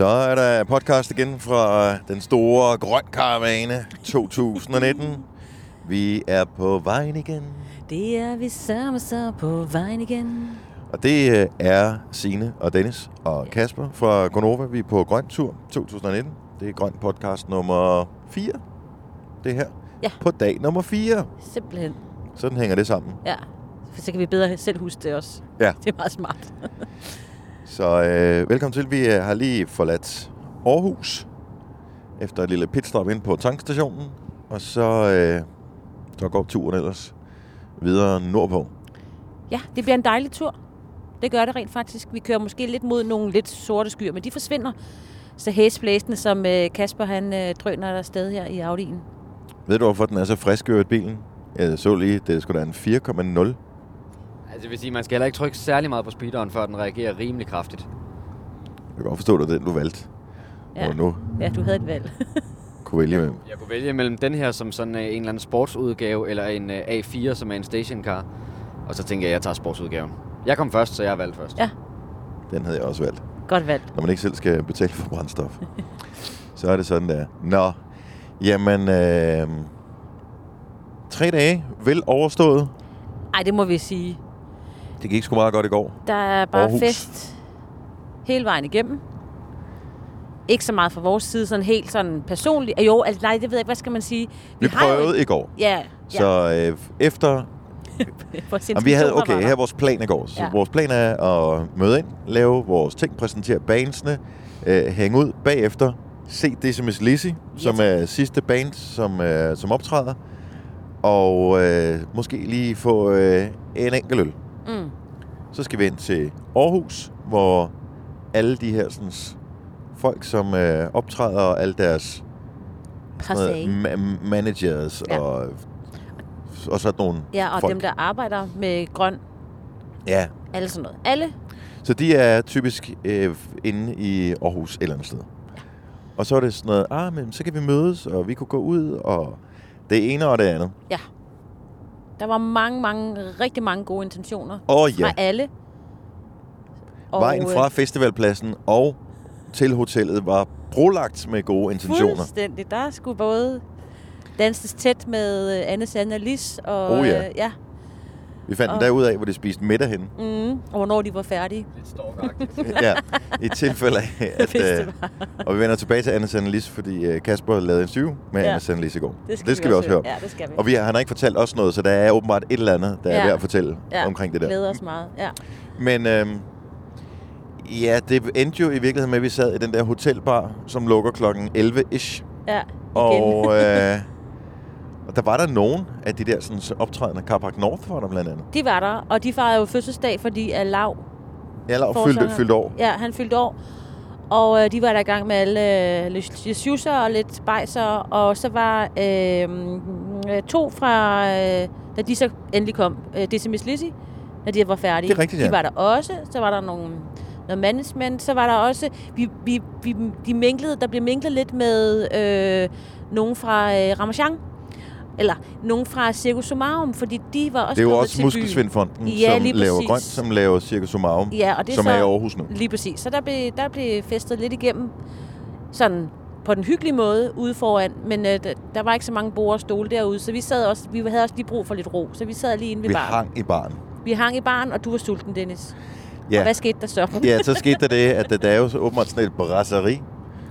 Så er der podcast igen fra den store grøn karavane 2019. Vi er på vejen igen. Det er vi sammen så på vejen igen. Og det øh, er Sine og Dennis og Kasper fra Gonova. Vi er på Grøn Tur 2019. Det er Grøn podcast nummer 4. Det her. Ja. På dag nummer 4. Simpelthen. Sådan hænger det sammen. Ja. For så kan vi bedre selv huske det også. Ja. Det er meget smart. Så øh, velkommen til. Vi øh, har lige forladt Aarhus efter et lille pitstop ind på tankstationen. Og så, øh, så går turen ellers videre nordpå. Ja, det bliver en dejlig tur. Det gør det rent faktisk. Vi kører måske lidt mod nogle lidt sorte skyer, men de forsvinder. Så hæsblæsende, som øh, Kasper han øh, drøner der sted her i Audi'en. Ved du, hvorfor den er så frisk i bilen? Jeg så lige, det er sgu da en 4,0. Altså, det vil sige, man skal heller ikke trykke særlig meget på speederen, før den reagerer rimelig kraftigt. Jeg kan godt forstå, at det er den, du valgte. Ja. Og nu ja, du havde et valg. kunne vælge med. Jeg kunne vælge mellem den her som sådan øh, en eller anden sportsudgave, eller en øh, A4, som er en stationcar. Og så tænker jeg, at jeg tager sportsudgaven. Jeg kom først, så jeg har valgt først. Ja. Den havde jeg også valgt. Godt valg. Når man ikke selv skal betale for brændstof. så er det sådan der. Nå, jamen... Øh, tre dage vel overstået. Ej, det må vi sige. Det gik sgu meget godt i går. Der er bare Aarhus. fest hele vejen igennem. Ikke så meget fra vores side, sådan helt sådan personligt. Jo, altså, nej, det ved jeg ikke, hvad skal man sige? Vi, jo- prøvede i går. Ja, ja. Så øh, efter... Jamen, vi havde, okay, her er vores plan i går. Så Ja. vores plan er at møde ind, lave vores ting, præsentere bandsene, øh, hænge ud bagefter, se Decimus Lizzy, som er sidste band, som, øh, som optræder, og øh, måske lige få øh, en enkelt øl. Mm. Så skal vi ind til Aarhus, hvor alle de her sådan, folk, som øh, optræder, og alle deres Passé. ma- managers Ja. og, og sådan nogle Ja, og folk. dem, der arbejder med grøn, Ja, alle sådan noget. Alle. Så de er typisk øh, inde i Aarhus eller andet sted. Og så er det sådan noget, ah, men så kan vi mødes, og vi kunne gå ud, og det ene og det andet. Der var mange, mange, rigtig mange gode intentioner Og fra ja, alle. Og, vejen øh, fra festivalpladsen og til hotellet var brolagt med gode intentioner. Fuldstændig. Der skulle både danses tæt med øh, Anne Sanne og Lis. Og, Oh ja. øh, ja. Vi fandt den Og- derud af, hvor de spiste middag henne. Mm, og hvornår de var færdige. Lidt stalkagtigt. ja, i tilfælde af, at... Hvis det Øh, og vi vender tilbage til Anne Sandelis, fordi øh, Kasper lavede en syv med Ja. Anne Sandelis i går. Det skal, det skal vi også høre. Ja, det skal vi. Og vi, han har ikke fortalt os noget, så der er åbenbart et eller andet, der er Ja. værd at fortælle ja. omkring det der. glæder os meget. Ja. Men øhm, ja, det endte jo i virkeligheden med, at vi sad i den der hotelbar, som lukker klokken 11-ish. ja, igen. Og, øh, og der var der nogen af de der sådan, optrædende, Carpark North var der blandt andet. De var der, og de fejrede jo fødselsdag, fordi at Lav, Jeg lavede fyldt, Forsangeren. fyldt år. ja, han fyldte år. Og øh, de var der i gang med alle øh, lidt og lidt bajser. Og så var øh, øh, to fra, øh, da de så endelig kom, øh, Decimus Lizzy, da de var færdige. Det er rigtigt, ja. De var der også. Så var der nogle, noget management. Så var der også, vi, vi, vi, de minglede, der blev minklet lidt med øh, nogen fra øh, Ramachan. Eller nogen fra Circus Sumarum, fordi de var også Det er jo også. Muskelsvindfonden, Ja, som laver præcis. grønt, som laver Circus Sumarum, Ja, og det som så, er i Aarhus nu. Lige præcis. Så der blev, der blev festet lidt igennem, sådan på den hyggelige måde ude foran, men øh, der, var ikke så mange borde og stole derude, så vi sad også, vi havde også lige brug for lidt ro, så vi sad lige inde ved Vi baren. hang i baren. Vi hang i baren, og du var sulten, Dennis. Og Ja. hvad skete der så? ja, så skete der det, at der er jo så åbenbart sådan et brasserie,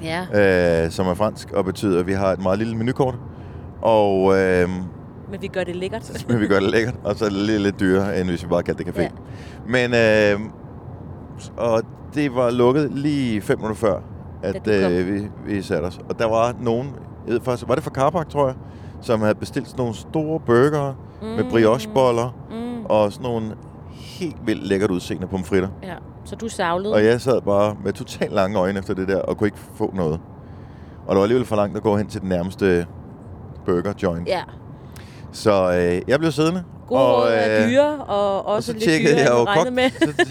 ja, øh, som er fransk, og betyder, at vi har et meget lille menukort. Og øh, men vi gør det lækkert. men vi gør det lækkert, og så er det lidt, lidt dyrere, end hvis vi bare kaldte det café. Ja. Men, øh, og det var lukket lige fem minutter før, at øh, vi, vi satte os. Og der var nogen, jeg ved faktisk, var det fra Carpark, tror jeg, som havde bestilt sådan nogle store burger mm. med briocheboller Mm, og sådan nogle helt vildt lækkert udseende pomfritter. ja. Så du savlede. Og jeg sad bare med totalt lange øjne efter det der, og kunne ikke få noget. Og det var alligevel for langt at gå hen til den nærmeste burger joint. Ja, Så øh, jeg blev siddende. gode og, øh, dyre, og og også så lidt dyre, jeg jo regnede med. kok- så,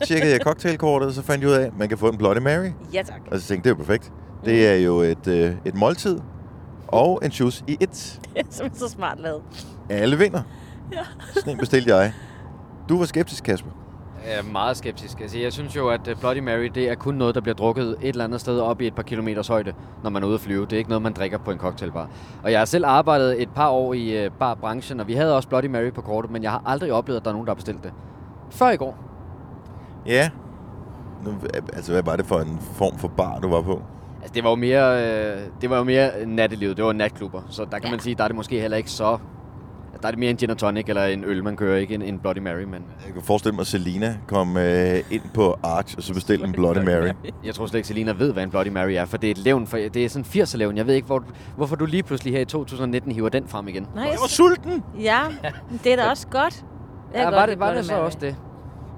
så tjekkede jeg cocktailkortet, og så fandt jeg ud af, at man kan få en Bloody Mary. ja, tak. Og så tænkte jeg, det er jo perfekt. Det er jo et, øh, et måltid og en juice i et. Det er simpelthen så smart lavet. Alle vinder. Ja. Sådan en bestilte jeg. Du var skeptisk, Kasper. Jeg er meget skeptisk. Altså, jeg synes jo, at øh, Bloody Mary, det er kun noget, der bliver drukket et eller andet sted op i et par kilometers højde, når man er ude at flyve. Det er ikke noget, man drikker på en cocktailbar. Og jeg har selv arbejdet et par år i uh, barbranchen, og vi havde også Bloody Mary på kortet, men jeg har aldrig oplevet, at der er nogen, der har bestilt det. Før i går. Ja. Nu, altså, hvad var det for en form for bar, du var på? Altså, det var jo mere, øh, det var jo mere nattelivet. Det var natklubber. Så der kan Ja. man sige, der er det måske heller ikke så... Der er det mere en gin og tonic eller en øl, man kører, ikke en, en Bloody Mary, men... Jeg kan forestille mig, at Selina kom øh, ind på Arch, og så bestilte en Bloody Mary. Jeg tror slet ikke, Selina ved, hvad en Bloody Mary er, for det er et levn, for det er sådan 80'er levn. Jeg ved ikke, hvor, hvorfor du lige pludselig her i 2019 hiver den frem igen. Nej, Jeg var sulten! ja, det er da også godt. Jeg Ja, godt var det, var det så Mary. også det?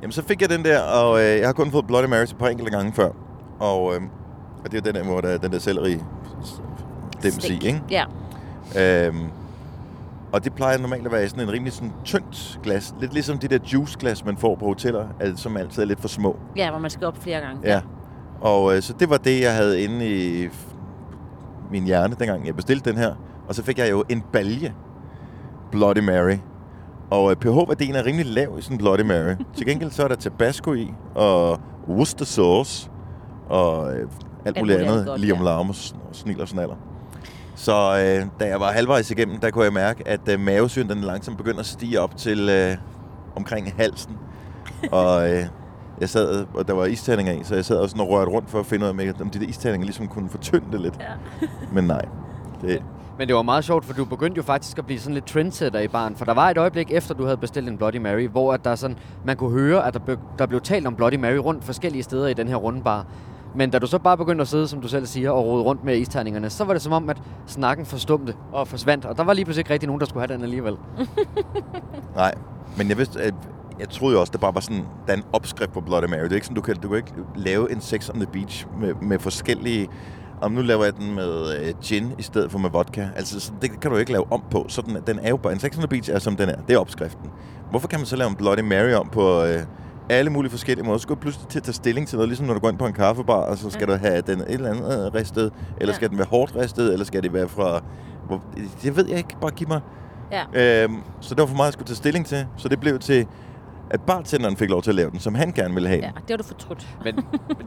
Jamen, så fik jeg den der, og øh, jeg har kun fået Bloody Mary et par enkelte gange før. Og, øh, og det er den der, hvor der er den der selleri i, Stik. ikke? Ja. Øhm, og det plejer normalt at være sådan en rimelig sådan tyndt glas. Lidt ligesom de der juiceglas, man får på hoteller, altså, som altid er lidt for små. ja, hvor man skal op flere gange. Ja. Og øh, så det var det, jeg havde inde i min hjerne, dengang jeg bestilte den her. Og så fik jeg jo en balje Bloody Mary. Og øh, pH-værdien er rimelig lav i sådan en Bloody Mary. Til gengæld så er der tabasco i, og Worcester sauce, og øh, alt muligt andet, om ja. larm og, s- og snil og snaller. Så øh, da jeg var halvvejs igennem, der kunne jeg mærke, at øh, mavesyren den langsomt begyndte at stige op til øh, omkring halsen. og øh, jeg sad, og der var isterninger i, så jeg sad også sådan og rørte rundt for at finde ud af, om de der isterninger ligesom kunne fortynde det lidt. Ja. Men nej. Det, Men det var meget sjovt, for du begyndte jo faktisk at blive sådan lidt trendsetter i baren. For der var et øjeblik efter, du havde bestilt en Bloody Mary, hvor at der sådan, man kunne høre, at der, be, der blev talt om Bloody Mary rundt forskellige steder i den her runde bar. Men da du så bare begyndte at sidde, som du selv siger, og rode rundt med isterningerne, så var det som om, at snakken forstumte og forsvandt. Og der var lige pludselig ikke rigtig nogen, der skulle have den alligevel. nej. Men jeg vidste, at jeg troede jo også, det bare var sådan, der er en opskrift på Bloody Mary. Det er ikke sådan, du kan, du kan ikke lave en Sex on the Beach med, med forskellige... Om nu laver jeg den med øh, gin i stedet for med vodka. Altså, sådan, det kan du ikke lave om på. Så den, den er jo bare... En Sex on the Beach er, som den er. Det er opskriften. Hvorfor kan man så lave en Bloody Mary om på øh, alle mulige forskellige måder? Så skal du pludselig til at tage stilling til noget, ligesom når du går ind på en kaffebar, og så skal Ja. du have den et eller andet øh, ristet, eller Ja. skal den være hårdt ristet, eller skal det være fra... Hvor, det ved jeg ikke. Bare giv mig... Ja. Øhm, så det var for meget, jeg skulle tage stilling til. Så det blev til, at bartenderen fik lov til at lave den, som han gerne ville have ja, den. det var du fortrudt. Men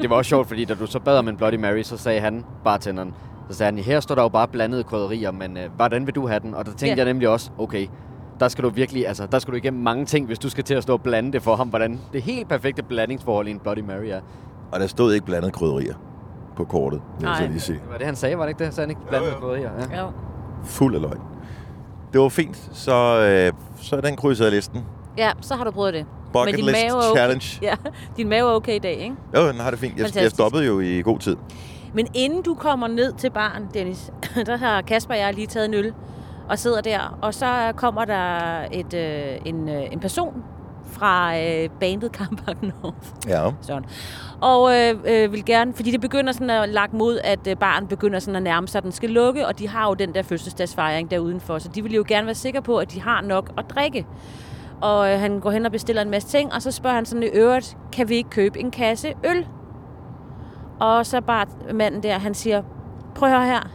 det var også sjovt, fordi da du så bad om en Bloody Mary, så sagde han, bartenderen, så sagde han, her står der jo bare blandede krydderier, men øh, hvordan vil du have den? Og der tænkte Ja. jeg nemlig også, okay, der skal du virkelig, altså, der skal du igennem mange ting, hvis du skal til at stå og blande det for ham, hvordan det helt perfekte blandingsforhold i en Bloody Mary er. Og der stod ikke blandet krydderier på kortet, vil jeg så lige sige. Det var det, han sagde, var det ikke det? Så han ikke blandede krydderier? Ja. Jo. Fuld af løgn. Det var fint, så, øh, så er den krydset af listen. Ja, så har du prøvet det. Bucket din list mave okay. challenge. Ja, din mave er okay i dag, ikke? Jo, den har det fint. Jeg, jeg stoppede jo i god tid. Men inden du kommer ned til baren, Dennis, der har Kasper og jeg lige taget en øl og sidder der. Og så kommer der et, øh, en, øh, en person fra øh, bandet Carpark North. Ja. Sådan. Og øh, øh, vil gerne, fordi det begynder sådan at lagt mod, at øh, baren begynder sådan at nærme sig, at den skal lukke, og de har jo den der fødselsdagsfejring der udenfor, så de vil jo gerne være sikre på, at de har nok at drikke. Og øh, han går hen og bestiller en masse ting, og så spørger han sådan i øvrigt, kan vi ikke købe en kasse øl? Og så bare manden der, han siger, prøv at høre her,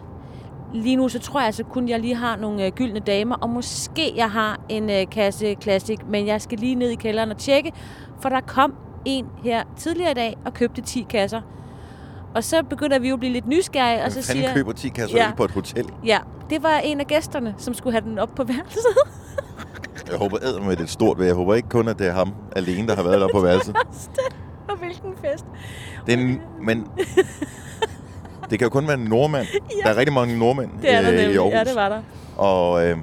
lige nu så tror jeg altså kun, jeg lige har nogle øh, gyldne damer, og måske jeg har en øh, kasse Classic, men jeg skal lige ned i kælderen og tjekke, for der kom en her tidligere i dag og købte 10 kasser. Og så begynder vi jo at blive lidt nysgerrige, og så siger køber 10 kasser Ja. på et hotel? ja, det var en af gæsterne, som skulle have den op på værelset. Jeg håber æder med det et stort ved. Jeg håber ikke kun, at det er ham alene, der har været der på værelset. og hvilken fest. Det er en, men det kan jo kun være en nordmand. Ja. Der er rigtig mange nordmænd Det er der øh, i. Aarhus. Ja, det var der. Og, øh,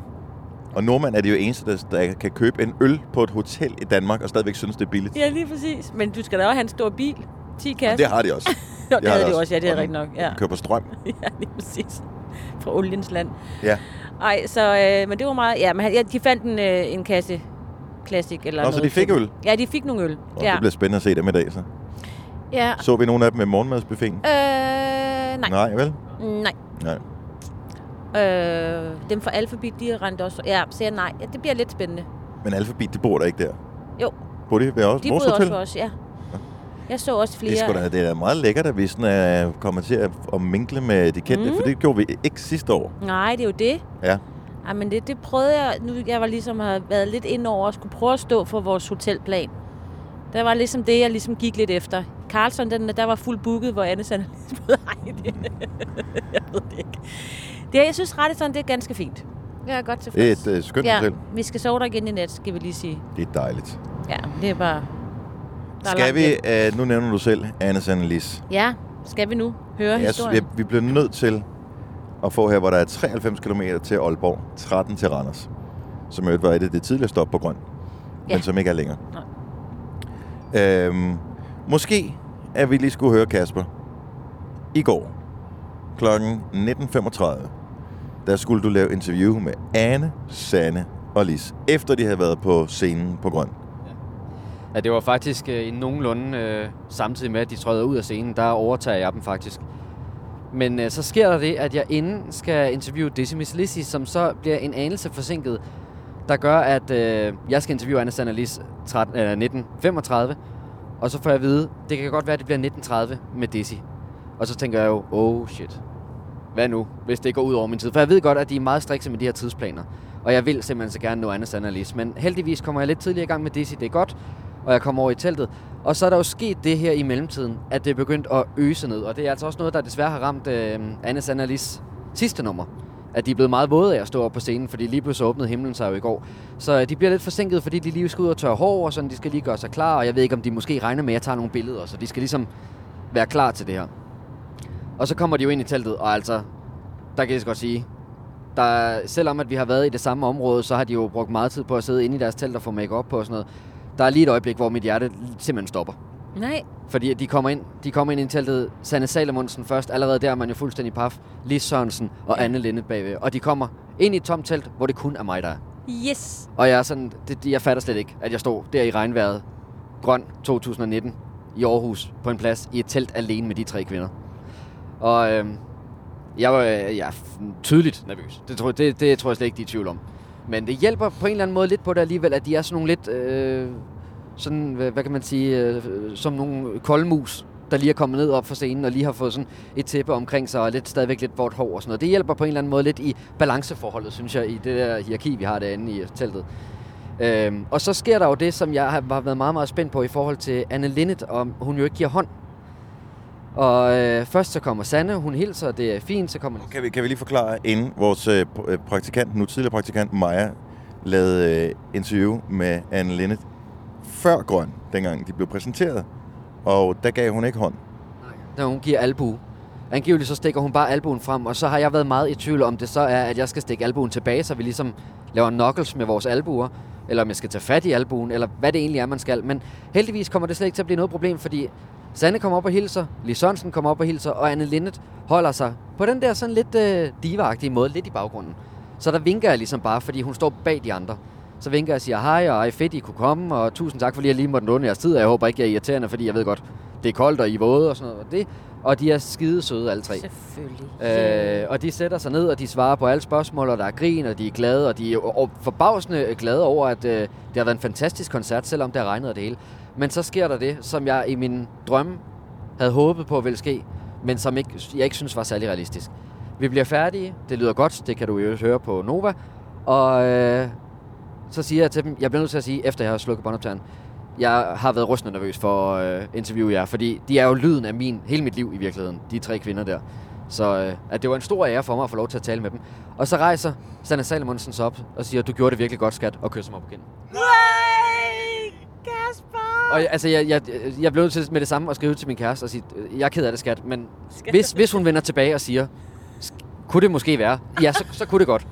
og nordmand er det jo eneste, der, der kan købe en øl på et hotel i Danmark, og stadigvæk synes, det er billigt. Ja, lige præcis. Men du skal da også have en stor bil. 10 Og kasser. det har de også. Jo, det har havde de også. Ja, det er rigtigt nok. Ja. På strøm. ja, lige præcis. Fra oliens land. Ja. Ej, så, øh, men det var meget... Ja, men han- ja, de fandt en, øh, en kasse Classic eller Nå, så noget de fik øl? Ja, de fik nogle øl. Og ja. det bliver spændende at se dem i dag, så. ja. Så vi nogle af dem med morgenmadsbuffeten? Øh, nej. Nej, vel? Nej. Nej. Øh, dem fra Alphabet, de rendte også... Ja, så jeg nej. Ja, det bliver lidt spændende. Men Alphabet, de bor der ikke der. Jo, Bor de ved også de boede også os, ja. Jeg så også flere... Det er, sgu da, det er meget lækkert, at vi sådan, er, kommer til at, at minkle med de kendte, Mm. for det gjorde vi ikke sidste år. Nej, det er jo det. Ja. Ej, men det, det prøvede jeg... Nu jeg var ligesom har været lidt ind over og skulle prøve at stå for vores hotelplan. Der var ligesom det, jeg ligesom gik lidt efter. Carlson, den, der var fuld booket, hvor Anne Sander ligesom... Nej, det, jeg ved det ikke. Det, jeg synes, Radisson, det er ganske fint. Jeg er godt Det er tilfreds. et uh, skønt ja, hotel. vi skal sove der igen i nat, skal vi lige sige. Det er dejligt. Ja, det er bare... der er Skal langt vi, uh, nu nævner du selv, Anne Sandelis. Ja, skal vi nu høre Jeg, historien? vi, vi bliver nødt til at få her, hvor der er 93 km til Aalborg, 13 til Randers. Som jo var et af det tidligere stop på grøn, ja. Men som ikke er længere. Øhm, måske at vi lige skulle høre Kasper. I går kl. 19.35, der skulle du lave interview med Anne, Sanne og Lis, efter de havde været på scenen på grøn. Ja, det var faktisk øh, i nogenlunde øh, samtidig med, at de trådte ud af scenen. Der overtager jeg dem faktisk. Men øh, så sker der det, at jeg inden skal interviewe Decimus Lissi, som så bliver en anelse forsinket, der gør, at øh, jeg skal interviewe Anna Sandalis 13, øh, 1935. Og så får jeg at vide, det kan godt være, at det bliver 1930 med Dizzy. Og så tænker jeg jo, oh shit. Hvad nu, hvis det går ud over min tid? For jeg ved godt, at de er meget strikse med de her tidsplaner. Og jeg vil simpelthen så gerne nå Anna Sandalis. Men heldigvis kommer jeg lidt tidligere i gang med Dizzy. Det er godt og jeg kommer over i teltet. Og så er der jo sket det her i mellemtiden, at det er begyndt at øse ned. Og det er altså også noget, der desværre har ramt øh, Anne Sandalis sidste nummer. At de er blevet meget våde af at stå op på scenen, fordi lige pludselig åbnede himlen sig jo i går. Så øh, de bliver lidt forsinket, fordi de lige skal ud og tørre hår, og sådan, de skal lige gøre sig klar. Og jeg ved ikke, om de måske regner med, at jeg tager nogle billeder, så de skal ligesom være klar til det her. Og så kommer de jo ind i teltet, og altså, der kan jeg så godt sige, der, selvom at vi har været i det samme område, så har de jo brugt meget tid på at sidde inde i deres telt og få make på og sådan noget. Der er lige et øjeblik, hvor mit hjerte simpelthen stopper. Nej, Fordi de kommer ind, de kommer ind i teltet, Sanne Salomonsen først, allerede der er man jo fuldstændig paf, Lis Sørensen og Ja. Anne Linde bagved. Og de kommer ind i et tomt telt, hvor det kun er mig, der er. yes. Og jeg er sådan, det, jeg fatter slet ikke, at jeg står der i regnvejret, grøn 2019, i Aarhus, på en plads, i et telt alene med de tre kvinder. Og øhm, jeg var øh, jeg er tydeligt nervøs. Det tror, det, det tror jeg slet ikke, de er i tvivl om. Men det hjælper på en eller anden måde lidt på det alligevel, at de er sådan nogle lidt, øh, sådan, hvad, hvad kan man sige, øh, som nogle koldmus, der lige er kommet ned op for scenen, og lige har fået sådan et tæppe omkring sig, og lidt, stadigvæk lidt vort hår og sådan noget. Det hjælper på en eller anden måde lidt i balanceforholdet, synes jeg, i det der hierarki, vi har derinde i teltet. Øhm, og så sker der jo det, som jeg har været meget, meget spændt på i forhold til Anne Linnet, om hun jo ikke giver hånd. Og øh, først så kommer Sanne, hun hilser, det er fint, så kommer... Kan vi, kan vi lige forklare, inden vores øh, øh, praktikant, nu tidligere praktikant Maja, lavede øh, interview med Anne Linnet før Grøn, dengang de blev præsenteret. Og der gav hun ikke hånd. Nej, hun giver albu. Angiveligt så stikker hun bare albuen frem, og så har jeg været meget i tvivl om det så er, at jeg skal stikke albuen tilbage, så vi ligesom laver knuckles med vores albuer, eller om jeg skal tage fat i albuen, eller hvad det egentlig er, man skal. Men heldigvis kommer det slet ikke til at blive noget problem, fordi Sanne kommer op og hilser, Lis Sørensen kommer op og hilser, og Anne Lindet holder sig på den der sådan lidt øh, diva måde, lidt i baggrunden. Så der vinker jeg ligesom bare, fordi hun står bag de andre. Så vinker jeg og siger hej, og ej fedt, I kunne komme, og tusind tak, fordi jeg lige måtte låne jeres tid, og jeg håber ikke, jeg er irriterende, fordi jeg ved godt, det er koldt, og I er våde og sådan noget. Og, det, og de er skide søde alle tre. Selvfølgelig. Øh, og de sætter sig ned, og de svarer på alle spørgsmål, og der er grin, og de er glade, og de er og forbavsende glade over, at øh, det har været en fantastisk koncert, selvom det har regnet det hele. Men så sker der det, som jeg i min drømme havde håbet på ville ske, men som ikke, jeg ikke synes var særlig realistisk. Vi bliver færdige, det lyder godt, det kan du jo høre på Nova, og øh, så siger jeg til dem, jeg bliver nødt til at sige, efter jeg har slukket båndoptageren, jeg har været rystende nervøs for at øh, interviewe jer, fordi de er jo lyden af min, hele mit liv i virkeligheden, de tre kvinder der. Så øh, at det var en stor ære for mig at få lov til at tale med dem. Og så rejser Sanna Salomonsen sig op og siger, du gjorde det virkelig godt, skat, og kysser mig på kinden. Nej, Kasper! Og jeg- altså, jeg, jeg, jeg blev nødt til med det samme at skrive til min kæreste og sige, jeg er ked af det, skat, men hvis, hvis hun vender tilbage og siger, "Sk- kunne det måske være? Ja, så, så kunne det godt.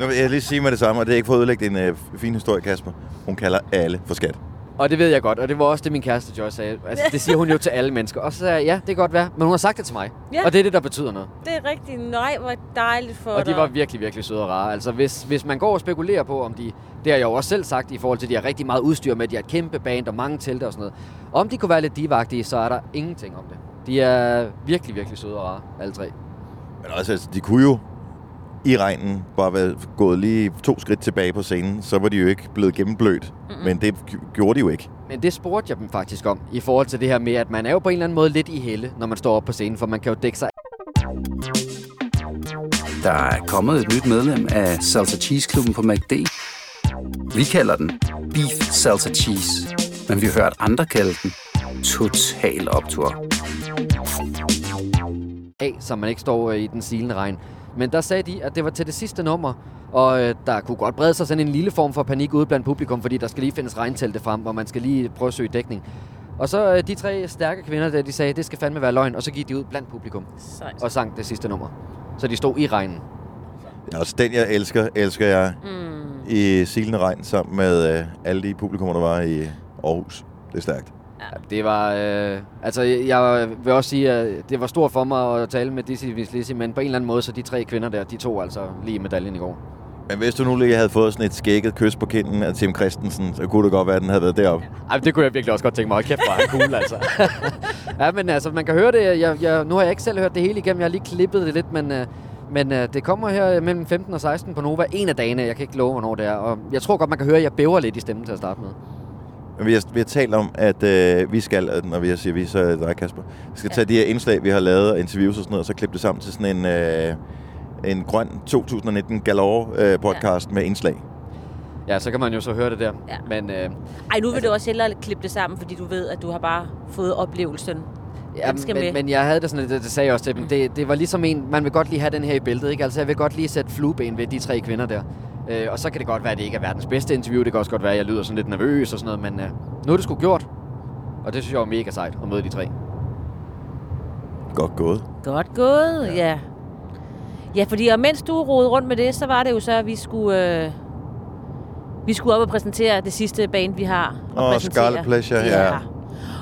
Nu vil jeg lige sige med det samme, og det er ikke for at ødelægge din øh, fin historie, Kasper. Hun kalder alle for skat. Og det ved jeg godt, og det var også det, min kæreste Joyce sagde. Altså, det siger hun jo til alle mennesker. Og så sagde jeg, ja, det kan godt være, men hun har sagt det til mig. Ja. Og det er det, der betyder noget. Det er rigtigt. Nej, hvor dejligt for Og de dig. var virkelig, virkelig søde og rare. Altså, hvis, hvis man går og spekulerer på, om de... Det har jeg jo også selv sagt i forhold til, at de har rigtig meget udstyr med, at de har et kæmpe band og mange telte og sådan noget. Om de kunne være lidt divagtige, så er der ingenting om det. De er virkelig, virkelig søde og rare, alle tre. Men også, altså, de kunne jo i regnen bare være gået lige to skridt tilbage på scenen, så var de jo ikke blevet gennemblødt. Mm-hmm. Men det gjorde de jo ikke. Men det spurgte jeg dem faktisk om, i forhold til det her med, at man er jo på en eller anden måde lidt i helle, når man står op på scenen, for man kan jo dække sig Der er kommet et nyt medlem af Salsa Cheese Klubben på MACD. Vi kalder den Beef Salsa Cheese, Men vi har hørt andre kalde den total optur. Af, så man ikke står øh, i den silende regn. Men der sagde de, at det var til det sidste nummer, og øh, der kunne godt brede sig sådan en lille form for panik ude blandt publikum, fordi der skal lige findes regntelte frem, og man skal lige prøve at søge dækning. Og så øh, de tre stærke kvinder der, de sagde, det skal fandme være løgn, og så gik de ud blandt publikum Sejt. og sang det sidste nummer. Så de stod i regnen. Også den, jeg elsker, elsker jeg Mm. i Silende Regn sammen med øh, alle de publikummer, der var i Aarhus. Det er stærkt. Ja, det var... Øh, altså, jeg vil også sige, at det var stort for mig at tale med Dizzy Vislisi, men på en eller anden måde, så de tre kvinder der, de tog altså lige medaljen i går. Men hvis du nu lige havde fået sådan et skægget kys på kinden af Tim Christensen, så kunne det godt være, at den havde været deroppe. Ej, det kunne jeg virkelig også godt tænke mig. Hold kæft, hvor er han cool, altså. ja, men altså, man kan høre det. Jeg, jeg, nu har jeg ikke selv hørt det hele igennem. Jeg har lige klippet det lidt, men, øh, men øh, det kommer her mellem 15 og 16 på Nova. En af dagene. Jeg kan ikke love, hvornår det er. Og jeg tror godt, man kan høre, at jeg bæver lidt i stemmen til at starte med. Men vi har, vi har talt om, at øh, vi skal, når vi siger vi, så er det dig, Kasper. Vi skal tage de her indslag, vi har lavet, og interviews og sådan noget, og så klippe det sammen til sådan en, øh, en grøn 2019 Galore øh, podcast ja. med indslag. Ja, så kan man jo så høre det der. Ja. Men øh, Ej, nu vil du også hellere klippe det sammen, fordi du ved, at du har bare fået oplevelsen. Ja, men, med. men jeg havde det sådan, det, det sagde jeg også til dem, det, det var ligesom en, man vil godt lige have den her i bæltet, ikke? Altså jeg vil godt lige sætte flueben ved de tre kvinder der. Øh, og så kan det godt være, at det ikke er verdens bedste interview, det kan også godt være, at jeg lyder sådan lidt nervøs og sådan noget, men øh, nu er det sgu gjort. Og det synes jeg var mega sejt at møde de tre. Godt gået. Godt gået, ja. ja. Ja, fordi og mens du rodede rundt med det, så var det jo så, at vi skulle, øh, vi skulle op og præsentere det sidste band, vi har. at Åh, præsentere. Scarlet Pleasure, ja.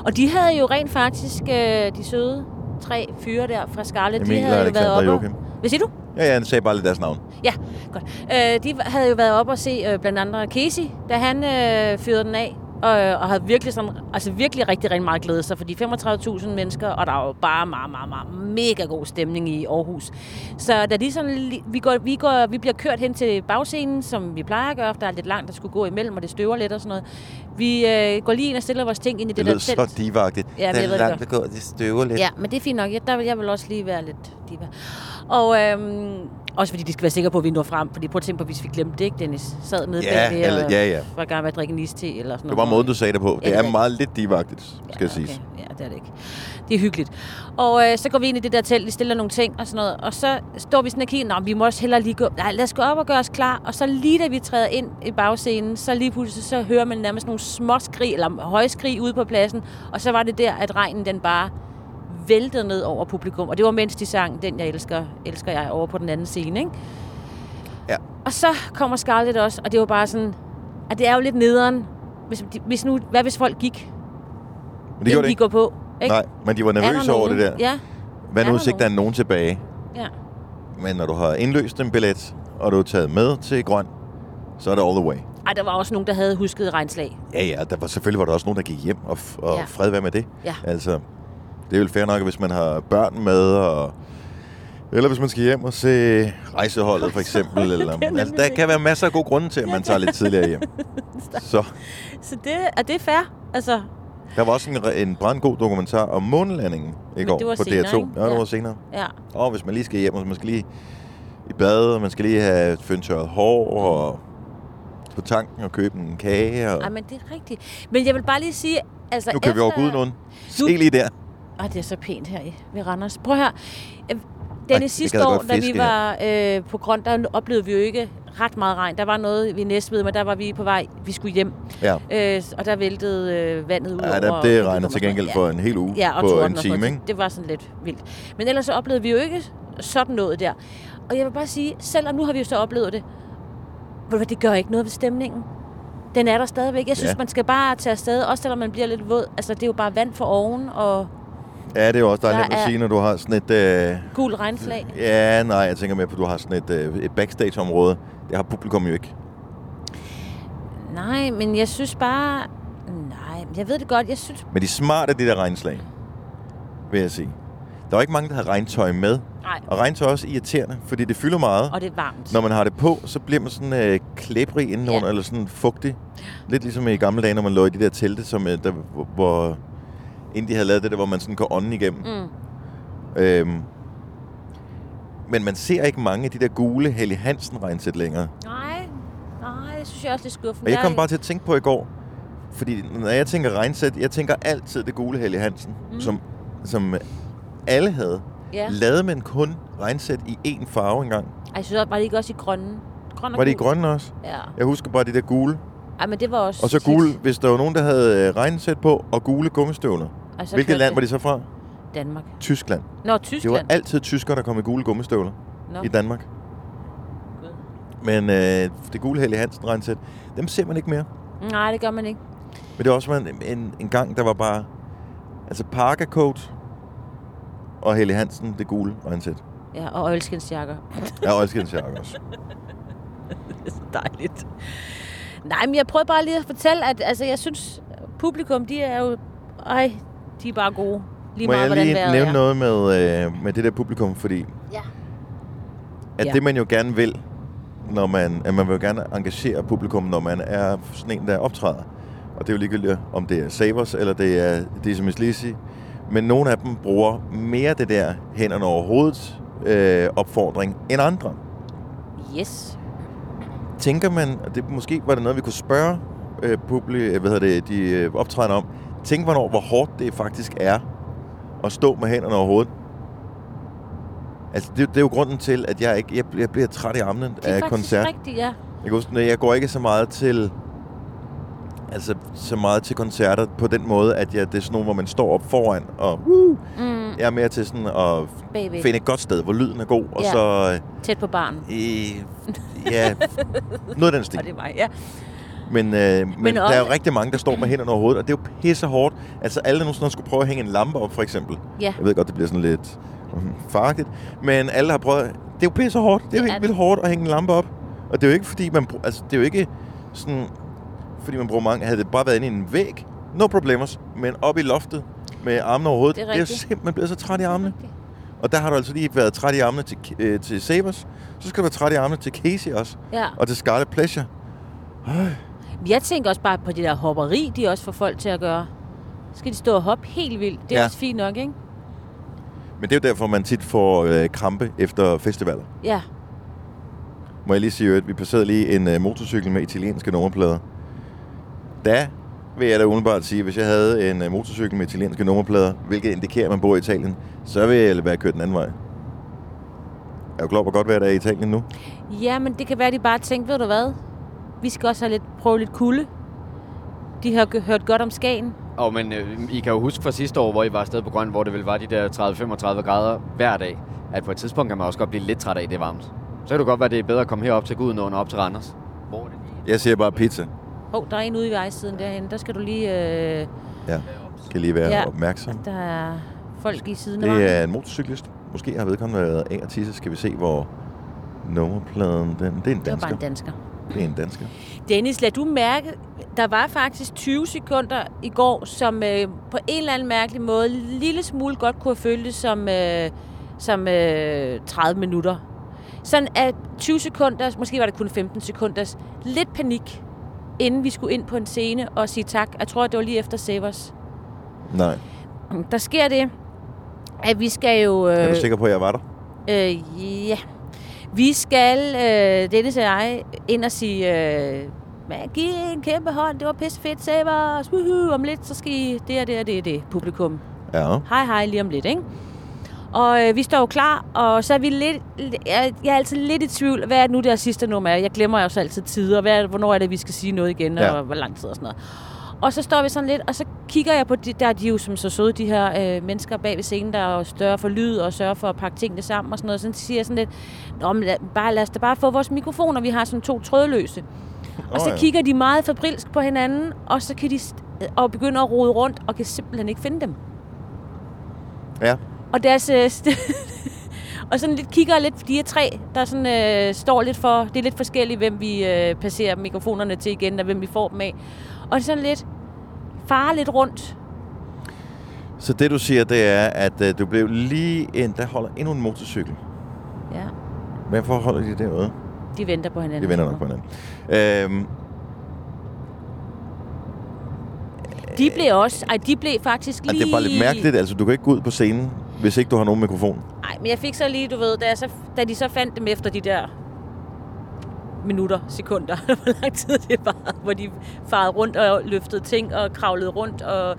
Og de havde jo rent faktisk, øh, de søde tre fyre der fra Scarlet, Emil, de havde jo Alexander været og oppe. Joachim. Hvad siger du? Ja, ja, han sagde bare lidt deres navn. Ja, godt. Øh, de havde jo været op og se øh, blandt andre Casey, da han øh, fyrede den af. Og, og havde virkelig, sådan, altså virkelig rigtig, rigtig meget glædet sig, fordi 35.000 mennesker, og der er jo bare meget, meget, meget mega god stemning i Aarhus. Så da de sådan, vi, går, vi, går, vi bliver kørt hen til bagscenen, som vi plejer at gøre, for der er lidt langt, der skulle gå imellem, og det støver lidt og sådan noget. Vi øh, går lige ind og stiller vores ting ind i Det, det, det der telt. så divagtigt. Ja, det er det langt at gå, det støver lidt. Ja, men det er fint nok. Jeg, der vil jeg vil også lige være lidt diva. Og øhm, også fordi de skal være sikre på, at vi når frem. Fordi prøv at tænke på, hvis vi glemte det, ikke, Dennis? Sad nede Ja, bagved eller- og ja, ja. var i gang med at drikke en iste eller sådan Det var måden, du sagde det på. Det er meget lidt divagtigt, skal jeg ja, sige. Ja, det er det ikke. Det er hyggeligt. Og øh, så går vi ind i det der telt, vi stiller nogle ting og sådan noget. Og så står vi sådan og kigger, Nå, vi må også hellere lige gå... Nej, lad os gå op og gøre os klar. Og så lige da vi træder ind i bagscenen, så lige pludselig så hører man nærmest nogle små skrig, eller højskrig ude på pladsen. Og så var det der, at regnen den bare væltede ned over publikum. Og det var mens de sang Den, jeg elsker, elsker jeg, over på den anden scene, ikke? Ja. Og så kommer Scarlett også, og det var bare sådan... At det er jo lidt nederen. Hvis, hvis nu, hvad hvis folk gik, Men det gjorde de ikke. går på? Ikke? Nej, men de var Er nervøse over nogen? det der. Ja, Hvad nu, hvis ikke der er nogen? tilbage? ja. Men når du har indløst en billet, og du er taget med til grøn, så er det all the way. Ej, der var også nogen, der havde husket regnslag. Ja, ja, der var, selvfølgelig var der også nogen, der gik hjem, og, og ja. fred være med det. Ja. Altså, det er vel fair nok, hvis man har børn med, og, eller hvis man skal hjem og se rejseholdet, for eksempel. eller, er altså, der kan være masser af gode grunde til, at man tager lidt tidligere hjem. Så Så det, er det fair? Altså, der var også en, en brandgod dokumentar om månelandingen i går på senere, DR2. ikke? Ja, det var senere. ja. Og hvis man lige skal hjem, og man skal lige i bad, og man skal lige have føntørret hår, og på tanken og købe en kage. Og... Ej, men det er rigtigt. Men jeg vil bare lige sige... Altså, nu kan vi overhovedet nogen. Se lige der. Ej, det er så pænt her i ved Randers. Prøv her. Denne jeg sidste år, da vi var øh, på grund, der oplevede vi jo ikke ret meget regn. Der var noget ved Næstved, men der var vi på vej. Vi skulle hjem. Ja. Øh, og der væltede øh, vandet ud Ja, over. der, og det og til gengæld for en hel uge Ja, og på en og time, ikke? Det var sådan lidt vildt. Men ellers så oplevede vi jo ikke sådan noget der. Og jeg vil bare sige, selvom nu har vi jo så oplevet det, ved det gør ikke noget ved stemningen. Den er der stadigvæk. Jeg synes, Ja. man skal bare tage afsted, også selvom man bliver lidt våd. Altså, det er jo bare vand for oven og Ja, det er jo også dejligt at sige, når du har sådan et... Øh, gul regnflag. ja, nej, jeg tænker mere på, at du har sådan et, øh, et backstage-område. Det har publikum jo ikke. Nej, men jeg synes bare... Nej, jeg ved det godt. Jeg synes... Men de er smarte, de der regnslag, vil jeg sige. Der er jo ikke mange, der har regntøj med. Nej, Og regntøj er også irriterende, fordi det fylder meget. og det er varmt. Når man har det på, så bliver man sådan øh, klæbrig indenunder, Ja. eller sådan fugtig. Lidt ligesom i gamle dage, når man lå i de der telte, som, øh, der, hvor inden de havde lavet det der, hvor man sådan går ånden igennem. Mm. Øhm, men man ser ikke mange af de der gule Helly Hansen regnsæt længere. Nej, nej, det synes jeg også, er skuffende. Og jeg kom bare til at tænke på i går, fordi når jeg tænker regnsæt, jeg tænker altid det gule Helge Hansen, Mm. som, som alle havde. Ja. Lavede man kun regnsæt i én farve engang? Ej, jeg synes, også- var det ikke også i grønne? Grøn Var det i grønne også? Ja. Jeg husker bare de der gule. Ej, men det var også Og så tit. gule, hvis der var nogen, der havde øh, regnsæt på, og gule gummistøvler. Og så Hvilket kørte land det var de så fra? Danmark. Tyskland. Nå, Det Tyskland. var altid tyskere, der kom i gule gummistøvler Nå. i Danmark. Men øh, det gule Helge Hansen regnsæt, dem ser man ikke mere. Nej, det gør man ikke. Men det var også en, en, en gang, der var bare... Altså Parker Coat og Helge Hansen, det gule regnsæt. Ja, og oilskinsjakker. Ja, og Elskensjakke også. det er så dejligt. Nej, men jeg prøvede bare lige at fortælle, at altså, jeg synes, publikum, de er jo... Ej, de er bare gode. Lige Må meget, jeg hvordan lige vejret nævne er. noget med, øh, med det der publikum, fordi Ja. at Ja. det man jo gerne vil, når man, at man vil jo gerne engagere publikum, når man er sådan en, der optræder. Og det er jo ligegyldigt, om det er Savers, eller det er Decimus Lisi. Men nogle af dem bruger mere det der hænderne over hovedet øh, opfordring end andre. Yes. Tænker man, og det måske var det noget, vi kunne spørge øh, publi, øh, hvad hedder det, de øh, optrædende om. Tænk over, hvor hårdt det faktisk er at stå med hænderne over hovedet. Altså, det, det er jo grunden til, at jeg ikke jeg, jeg bliver træt i armene Det er af faktisk koncert. rigtigt, ja. Jeg, huske, jeg går ikke så meget til altså så meget til koncerter på den måde, at jeg, det er sådan nogle, hvor man står op foran, og uh, Mm, jeg er mere til sådan at baby. finde et godt sted, hvor lyden er god, og Ja. så, øh, Tæt på barn. ja, noget af den Og stil. det er mig, ja. Men, øh, men, men der også- er jo rigtig mange, der står med hænderne over hovedet, og det er jo pisse hårdt. Altså alle, der nogensinde skulle prøve at hænge en lampe op, for eksempel. Ja. Jeg ved godt, det bliver sådan lidt mm, farligt, men alle har prøvet... Det er jo pisse hårdt. Det er jo helt vildt hårdt at hænge en lampe op. Og det er jo ikke, fordi man... Altså, det er jo ikke sådan... Fordi man bruger mange... Havde det bare været inde i en væg, no problemers. Men op i loftet med armene over hovedet, Det er det er, simpelthen blevet så træt i armene. Og der har du altså lige været træt i armene til, øh, til Sabers. Så skal du være træt i armene til Casey også. Ja. Og til Scarlet Pleasure. Jeg tænker også bare på det der hopperi, de også får folk til at gøre. Så skal de stå og hoppe helt vildt. Det er Ja. også fint nok, ikke? Men det er jo derfor, man tit får øh, krampe efter festivaler. Ja. Må jeg lige sige, at vi passerede lige en øh, motorcykel med italienske nummerplader. Da vil jeg da umiddelbart sige, at hvis jeg havde en øh, motorcykel med italienske nummerplader, hvilket indikerer, at man bor i Italien, så vil jeg være kørt den anden vej. Er du klar på godt være der er i Italien nu? Ja, men det kan være, at de bare tænker, ved du hvad? Vi skal også have lidt, prøve lidt kulde. De har g- hørt godt om Skagen. Og men øh, I kan jo huske fra sidste år, hvor I var afsted på Grøn, hvor det vel var de der 30-35 grader hver dag, at på et tidspunkt kan man også godt blive lidt træt af, det varmt. Så kan det godt være, at det er bedre at komme herop til Guden og op til Randers. Hvor er det lige? Jeg siger bare pizza. Hov, der er en ude i vejsiden derhen. Der skal du lige... Øh, Ja, skal lige være Ja. opmærksom. der er folk i siden af. Det er en motorcyklist. Måske har vedkommende været af og tisse. Skal vi se, hvor nummerpladen... Den, det er en Det var dansker. bare en dansker. En dansker. Dennis, lad du mærke, der var faktisk 20 sekunder i går, som øh, på en eller anden mærkelig måde, en lille smule godt kunne have føltes som, øh, som øh, 30 minutter. Sådan at 20 sekunder, måske var det kun 15 sekunder, lidt panik, inden vi skulle ind på en scene og sige tak. Jeg tror, det var lige efter Savers. Nej. Der sker det, at vi skal jo... Øh, Er du sikker på, at jeg var der? Øh, ja. Vi skal, øh, Dennis og jeg, ind og sige, øh, man, giv en kæmpe hånd, det var pisse fedt, Sabers, woohoo, om lidt, så skal I det og det og det det, publikum. Ja. Hej hej, lige om lidt, ikke? Og øh, vi står jo klar, og så er vi lidt, jeg, jeg er altid lidt i tvivl, hvad er det nu, det er sidste nummer er? Jeg glemmer jo så altid tider, hvad hvornår er det, vi skal sige noget igen, Ja. og hvor lang tid og sådan noget. Og så står vi sådan lidt, og så kigger jeg på, de, der er de jo som så søde, de her øh, mennesker bag ved scenen, der er større for lyd og sørger for at pakke tingene sammen og sådan noget. Så siger jeg sådan lidt, Nå, men lad, bare, lad os da bare få vores mikrofoner, vi har sådan to trådløse. Og så ja. kigger de meget fabrilsk på hinanden, og så kan de st- og begynder at rode rundt, og kan simpelthen ikke finde dem. Ja. Og deres... Øh, og sådan lidt kigger lidt, de er tre, der sådan, øh, står lidt for... Det er lidt forskelligt, hvem vi øh, passerer mikrofonerne til igen, og hvem vi får dem af. Og sådan lidt fare lidt rundt. Så det, du siger, det er, at øh, du blev lige ind... Der holder endnu en motorcykel. Ja, Hvorfor holder de derude? de venter på hinanden. De vender nok på hinanden. Øhm, De blev også... Ej, de blev faktisk lige... lige... Det er bare lidt mærkeligt. Altså, du kan ikke gå ud på scenen, hvis ikke du har nogen mikrofon. Nej, men jeg fik så lige, du ved, da, jeg så, da de så fandt dem efter de der minutter, sekunder, hvor lang tid det var, hvor de farede rundt og løftede ting og kravlede rundt og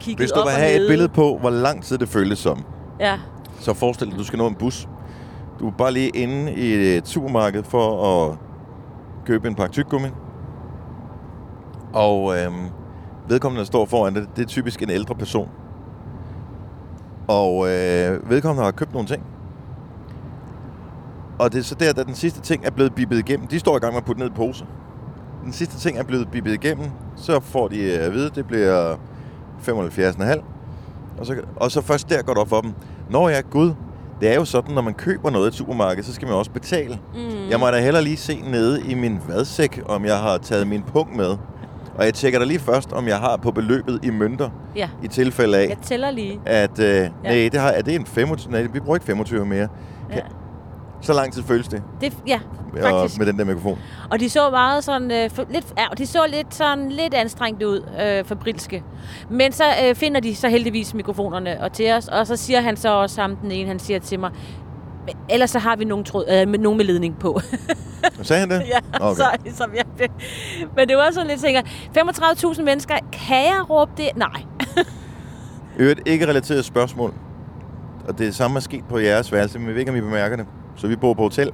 kiggede Hvis du op vil have et billede på, hvor lang tid det føles som, Ja, så forestil dig, at du skal nå en bus. Du er bare lige inde i et supermarked for at købe en pakke tyggegummi. Og øhm, vedkommende, der står foran det, det er typisk en ældre person. Og øh, vedkommende har købt nogle ting. Og det er så der, da den sidste ting er blevet bippet igennem. De står i gang med at putte ned i pose. Den sidste ting er blevet bippet igennem. Så får de øh, at vide, at det bliver 75,5. Og så, og så først der går det op for dem. Når jeg er Gud, det er jo sådan, når man køber noget i et supermarked, så skal man også betale. mm. Jeg må da hellere lige se nede i min vadsæk, om jeg har taget min punkt med. Og jeg tjekker da lige først, om jeg har på beløbet i mønter, ja. i tilfælde af, Jeg tæller lige. at øh, ja. nej, det har, er det en 25? Nej, vi bruger ikke 25 mere. Ja. Så lang tid føles det Det, ja, og, faktisk. med den der mikrofon. Og de så meget sådan, øh, for, lidt, ja, de så lidt sådan lidt anstrengt ud, øh, fabrilske. Men så øh, finder de så heldigvis mikrofonerne og til os, og så siger han så også ham den ene, han siger til mig, "Men ellers så har vi nogen, tråd, øh, med, nogen med ledning på. Sagde han det? ja, Okay. så, som jeg, men det var sådan lidt, tænker, 35.000 mennesker, kan jeg råbe det? Nej. Øvrigt ikke relateret spørgsmål. Og det samme er sket på jeres værelse, men vi ved ikke, om I bemærker det. Så vi bor på hotel.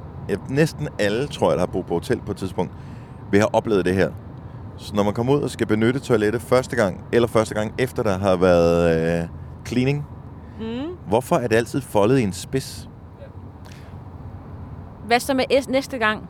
Næsten alle, tror jeg, der har boet på hotel på et tidspunkt, vi har oplevet det her. Så når man kommer ud og skal benytte toilettet første gang, eller første gang efter der har været øh, cleaning, Mm. hvorfor er det altid foldet i en spids? Hvad så med næste gang?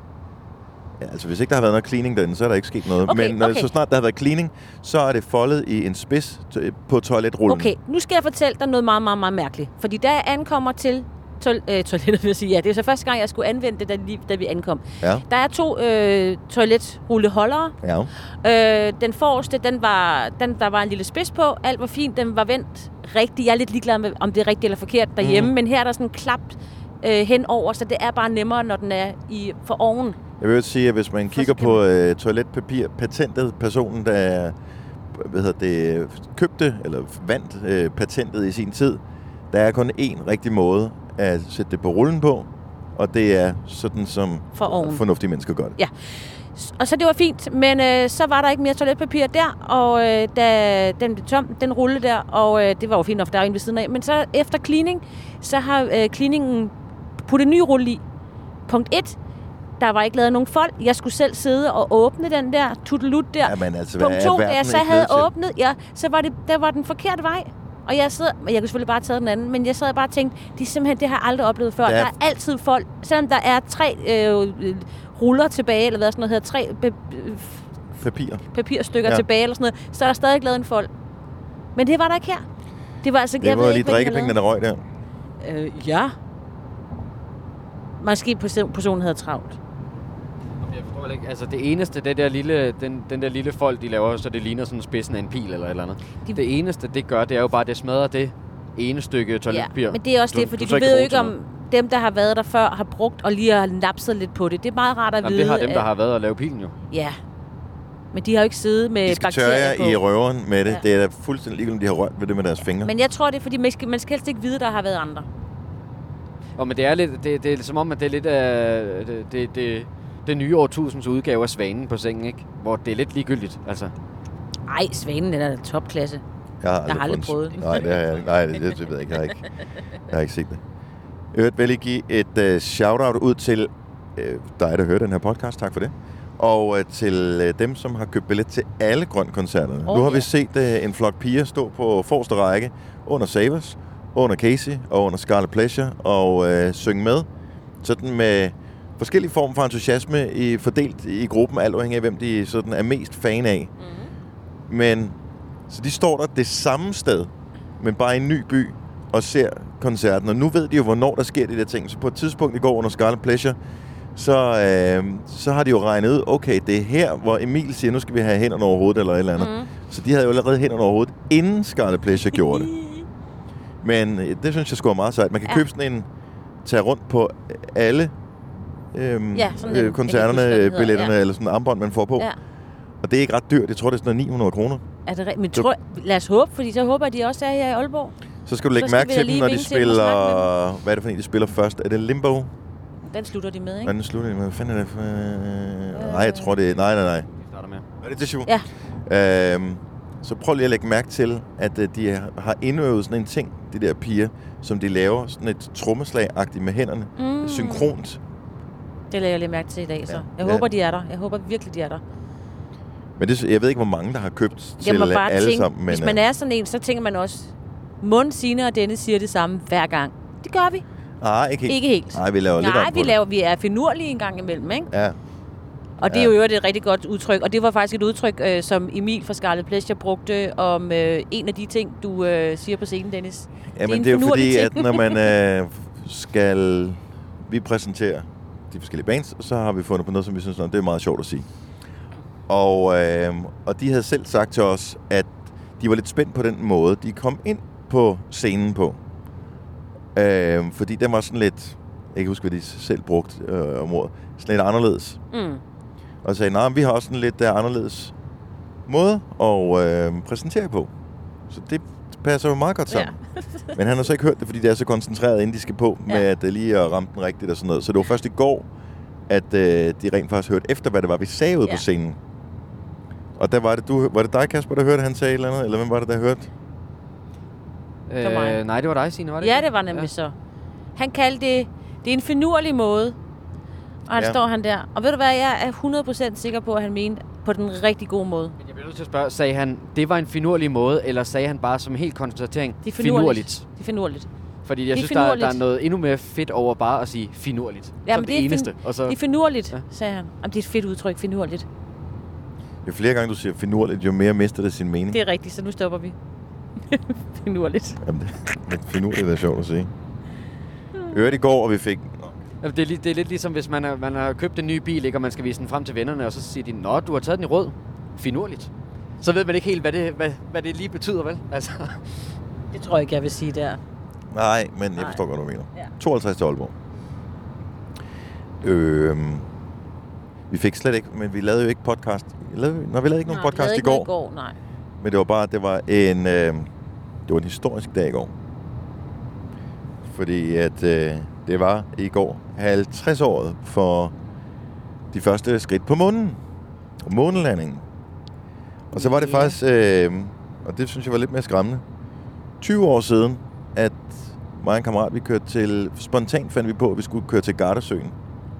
Ja, altså hvis ikke der har været noget cleaning derinde, så er der ikke sket noget. Okay, Men når, okay. så snart der har været cleaning, så er det foldet i en spids på toiletrullen. Okay, nu skal jeg fortælle dig noget meget, meget, meget mærkeligt. Fordi da jeg ankommer til toil- øh, toilettet, vil jeg sige, ja, det er så første gang, jeg skulle anvende det, da, lige, da vi ankom. Ja, Der er to øh, toiletrulleholdere. ja. Øh, den forreste, den var, den, der var en lille spids på. Alt var fint, den var vendt rigtigt. Jeg er lidt ligeglad med, om det er rigtigt eller forkert derhjemme. Mm. Men her er der sådan en klap øh, henover, så det er bare nemmere, når den er i for oven. Jeg vil sige, at hvis man kigger på øh, toiletpapir, patentet, personen, der hvad hedder det, købte eller vandt øh, patentet i sin tid, der er kun én rigtig måde at sætte det på rullen på, og det er sådan, som For oven. fornuftige mennesker gør det. Ja. Og så det var fint, men øh, så var der ikke mere toiletpapir der, og øh, da den blev tom, den rulle der, og øh, det var jo fint nok, der var en ved siden af. Men så efter cleaning, så har øh, cleaningen puttet en ny rulle i. Punkt 1. Der var ikke lavet nogen fold. Jeg skulle selv sidde og åbne den der tuttelut der. Jamen altså, Punkt er 2, da jeg så havde åbnet, ja, så var det, der var den forkerte vej. Og jeg sidder, jeg kunne selvfølgelig bare tage den anden, men jeg sad bare og tænkte, det er simpelthen, det har jeg aldrig oplevet før. Der Der er- er, altid folk, selvom der er tre øh, ruller tilbage, eller hvad sådan noget hedder, tre be- Papir. papirstykker Ja. tilbage, eller sådan noget, så er der stadig ikke lavet en fold. Men det var der ikke her. Det var altså, Det jeg var ved lige de drikkepengene, der røg der. Øh, ja. Måske person- personen havde travlt. Jeg forstår ikke. Altså det eneste, det der lille, den, den der lille fold, de laver, så det ligner sådan spidsen af en pil eller et eller andet. De- Det eneste, det gør, det er jo bare, at det smadrer det ene stykke toiletpapir. Ja, men det er også Du- det, fordi du du, ved jo ikke, om dem, der har været der før, har brugt og lige har napset lidt på det. Det er meget rart at Jamen, vide. det har dem, der har været og lave pilen jo. Ja. Men de har jo ikke siddet med De skal tørre bakterier jer på. i røveren med det. Ja. Det er da fuldstændig ligegyldigt, de har rørt ved det med deres fingre. Men jeg tror, det er, fordi man skal, man skal helst ikke vide, der har været andre. Og men det er lidt, det, det er som om, at det er lidt af det, det, det, det nye årtusinds udgave af Svanen på sengen, ikke? Hvor det er lidt ligegyldigt, altså. Ej, Svanen den er topklasse. Jeg har Jeg har aldrig prøvet det. Nej, det, har jeg, nej det, det, det ved jeg ikke. Jeg har ikke, jeg har ikke set det. Jeg vil lige give et uh, shout-out ud til uh, dig, der hører den her podcast. Tak for det. Og uh, til uh, dem, som har købt billet til alle grønkoncerterne. Oh, nu har vi ja. set uh, en flok piger stå på forreste række under Savers, under Casey og under Scarlet Pleasure og uh, synge med. Sådan med forskellige former for entusiasme i, fordelt i gruppen, alt afhængig af, hvem de sådan er mest fan af. Mm. Men så de står der det samme sted, men bare i en ny by og ser koncerten. Og nu ved de jo, hvornår der sker de der ting. Så på et tidspunkt i går under Scarlet Pleasure, så, øh, så har de jo regnet ud, okay, det er her, hvor Emil siger, nu skal vi have hænderne over hovedet eller et eller andet. Mm. Så de havde jo allerede hænderne over hovedet, inden Scarlet Pleasure gjorde det. Men øh, det synes jeg sgu er meget sejt. Man kan. Ja. købe sådan en, tage rundt på alle øhm, Ja, sådan øh, koncerterne, huske, den billetterne, ja. eller sådan en armbånd, man får på. Ja. Og det er ikke ret dyrt. Jeg tror, det er sådan noget 900 kroner. Er det? Men tror, lad os håbe, fordi så håber jeg, at de også er her i Aalborg. Så skal du lægge mærke til dem, når de spiller... Hvad er det for en, de spiller først? Er det Limbo? Den slutter de med, ikke? Hvordan slutter det med? Hvad fanden er det for... Øh... Nej, jeg tror det er... Nej, nej, nej. Vi starter med. Er det det show? Ja. Øhm, så prøv lige at lægge mærke til, at øh, de har indøvet sådan en ting, de der piger, som de laver sådan et trommeslag-agtigt med hænderne. Mm. Synkront. Det lægger jeg lige mærke til i dag, så. Ja. Jeg Ja. håber, de er der. Jeg håber virkelig, de er der. Men det, jeg ved ikke, hvor mange, der har købt til Jeg må bare alle tænke, sammen. Men, hvis man øh, er sådan en, så tænker man også, Mund, Signe og Dennis siger det samme hver gang. Det gør vi. Nej, ikke helt. Ikke helt. Nej, vi laver lidt Nej, vi, laver, vi er finurlige en gang imellem, ikke? det. Ja. Og det er Ja. jo i øvrigt et rigtig godt udtryk. Og det var faktisk et udtryk, øh, som Emil fra Scarlet Pleasure brugte om øh, en af de ting, du øh, siger på scenen, Dennis. Jamen, en det er jo fordi, ting. at når man øh, skal... Vi præsenterer de forskellige bands, og så har vi fundet på noget, som vi synes, "Nå, det er meget sjovt at sige. Og, øh, og de havde selv sagt til os, at de var lidt spændt på den måde, de kom ind på scenen på. Øh, fordi den var sådan lidt... Jeg kan huske, hvad de selv brugte øh, om ordet. Sådan lidt anderledes. Mm. Og sagde, nej, vi har også en lidt uh, anderledes måde at øh, præsentere på. Så det passer jo meget godt sammen. Ja. Men han har så ikke hørt det, fordi det er så koncentreret, inden de skal på, med Ja. at uh, lige at ramme den rigtigt og sådan noget. Så det var først i går, at uh, de rent faktisk hørte efter, hvad det var, vi sagde ude Ja. på scenen. Og der var det, du, var det dig, Kasper, der hørte, han sagde et eller andet? Eller hvem var det, der hørte? Øh, nej, det var dig, Signe, var det Ja, ikke? det var nemlig ja. så. Han kaldte det, det er en finurlig måde. Og han ja. står han der. Og ved du hvad, jeg er 100% sikker på, at han mente på den rigtig gode måde. Men jeg bliver nødt til at spørge, sagde han, det var en finurlig måde, eller sagde han bare som helt konstatering, Det er finurligt. finurligt? Det er finurligt. Fordi jeg Det synes, der, er- der er noget endnu mere fedt over bare at sige finurligt. Ja, som men det, det er eneste. fin- og så, Det er finurligt, Ja. sagde han. Jamen, det er et fedt udtryk, finurligt. Jo flere gange du siger finurligt, jo mere mister det sin mening. Det er rigtigt, så nu stopper vi. finurligt. Jamen, det, men finurligt er sjovt at sige. Hørte i går, og vi fik... Det, er, det er lidt ligesom, hvis man, er, man har købt en ny bil, ikke, og man skal vise den frem til vennerne, og så siger de, Nå, du har taget den i rød. Finurligt. Så ved man ikke helt, hvad det, hvad, hvad det lige betyder, vel? Altså, Det tror jeg ikke, jeg vil sige der. Nej, men jeg Nej. forstår godt, hvad du mener. Ja. 52 til Aalborg. Øhm, vi fik slet ikke, men vi lavede jo ikke podcast. Lavede, når vi lavede ikke nogen Nej, vi podcast lavede i går, i går, nej. men det var bare, det var en, øh, det var en historisk dag i går. Fordi at øh, det var i går 50 året for de første skridt på månen. Månelandingen. Og så var det Ja. faktisk, øh, og det synes jeg var lidt mere skræmmende, 20 år siden, at mig og en kammerat, vi kørte til, spontant fandt vi på, at vi skulle køre til Gardasøen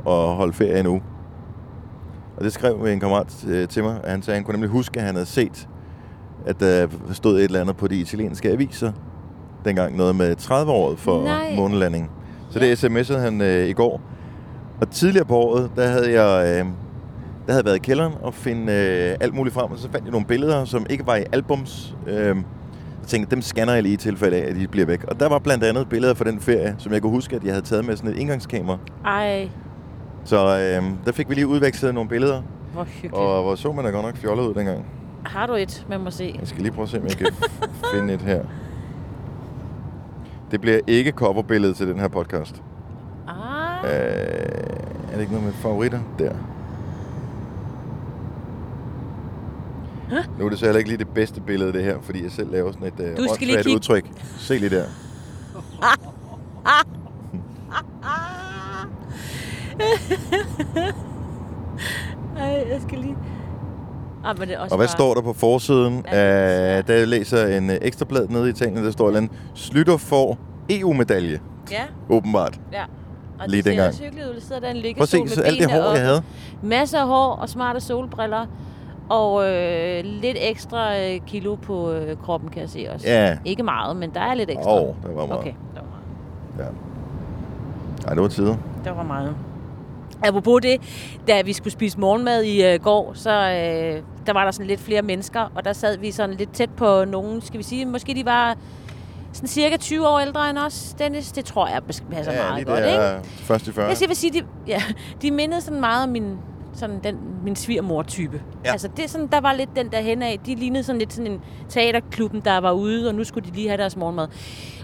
og holde ferie en uge. Og det skrev en kammerat øh, til mig, at han sagde, at han kunne nemlig huske, at han havde set, at der stod et eller andet på de italienske aviser, dengang noget med 30-året for Nej. månelandingen. Så det sms'ede han øh, i går. Og tidligere på året, der havde jeg øh, der havde været i kælderen og finde øh, alt muligt frem, og så fandt jeg nogle billeder, som ikke var i albums. Øh, jeg tænkte, dem scanner jeg lige i tilfælde af, at de bliver væk. Og der var blandt andet billeder fra den ferie, som jeg kunne huske, at jeg havde taget med sådan et indgangskamera. Ej, Så øh, der fik vi lige udvekslet nogle billeder, hvor hyggeligt. og hvor så man da godt nok fjollet ud dengang. Har du et med mig se? Jeg skal lige prøve at se, om jeg kan finde et her. Det bliver ikke coverbilledet til den her podcast. Ah, Øh, er det ikke noget med favoritter? Der. Nu er det så heller ikke lige det bedste billede, det her, fordi jeg selv laver sådan et øh, skal lige udtryk. Se lige der. Ej, jeg skal lige... Ah, men det er også Og hvad bare... står der på forsiden? Ja, der læser en øh, ekstra blad nede i Italien, der står andet. Slytter får EU-medalje, Ja, åbenbart. ja. Og Lige det ser dengang. også hyggeligt ud. Der sidder der en liggestol se, så med alt det hår, jeg havde. Masser af hår og smarte solbriller. Og øh, lidt ekstra øh, kilo på øh, kroppen, kan jeg se også. Ja. Ikke meget, men der er lidt ekstra. Åh, oh, der var meget. Okay, der var meget. Ja. Ej, det var tider. Der var meget. Apropos det, da vi skulle spise morgenmad i øh, går, så øh, der var der sådan lidt flere mennesker, og der sad vi sådan lidt tæt på nogen, skal vi sige, måske de var sådan cirka 20 år ældre end os, Dennis. Det tror jeg passer ja, meget godt, ikke? der først i 40. Jeg vil sige, de, ja, de mindede sådan meget om min, sådan den, min svigermor-type. Ja. Altså, det er sådan, der var lidt den der hen af. De lignede sådan lidt sådan en teaterklubben, der var ude, og nu skulle de lige have deres morgenmad.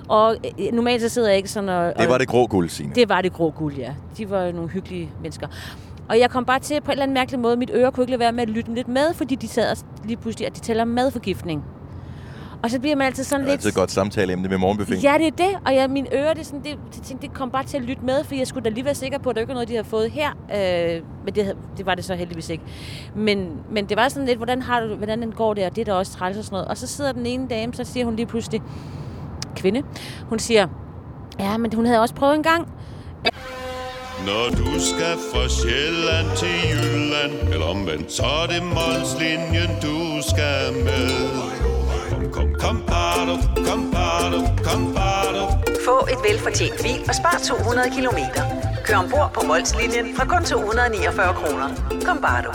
Og øh, normalt så sidder jeg ikke sådan og... Det var og, det grå guld, Signe. det var det grå guld, ja. De var nogle hyggelige mennesker. Og jeg kom bare til på en eller anden mærkelig måde, mit øre kunne ikke lade være med at lytte lidt med, fordi de sad lige pludselig, at de taler om madforgiftning. Og så bliver man altid sådan Det er lidt... altid et godt samtaleemne med morgenbuffet. Ja, det er det. Og jeg, mine ører, det, er sådan, det, det, tænkte, det kom bare til at lytte med, for jeg skulle da lige være sikker på, at der ikke var noget, de havde fået her. Øh, men det, det var det så heldigvis ikke. Men, men det var sådan lidt, hvordan, har du, hvordan den går der, og det er da også træls og sådan noget. Og så sidder den ene dame, så siger hun lige pludselig, kvinde, hun siger, ja, men hun havde også prøvet en gang. Når du skal fra Sjælland til Jylland Eller omvendt, så er det Molslinjen, du skal med Kom, bado, kom, bado, kom, bado. Få et velfortjent bil og spar 200 kilometer. Kør ombord på Molslinjen fra kun 249 kroner. Kom bare du.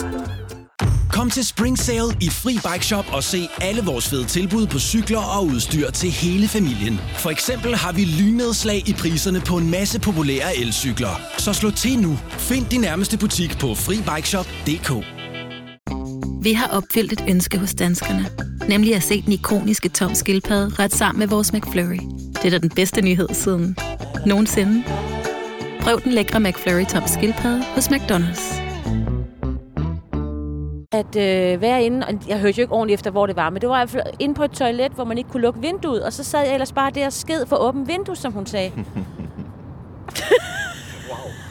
Kom til Spring Sale i Fri Bike Shop og se alle vores fede tilbud på cykler og udstyr til hele familien. For eksempel har vi lynedslag i priserne på en masse populære elcykler. Så slå til nu. Find din nærmeste butik på FriBikeShop.dk Vi har opfyldt et ønske hos danskerne. Nemlig at se den ikoniske tom skildpadde ret sammen med vores McFlurry. Det er da den bedste nyhed siden nogensinde. Prøv den lækre McFlurry tom skildpadde hos McDonald's. at øh, være inde, og jeg hørte jo ikke ordentligt efter, hvor det var, men det var i hvert fald inde på et toilet, hvor man ikke kunne lukke vinduet, og så sad jeg ellers bare der og sked for åbent vindue, som hun sagde.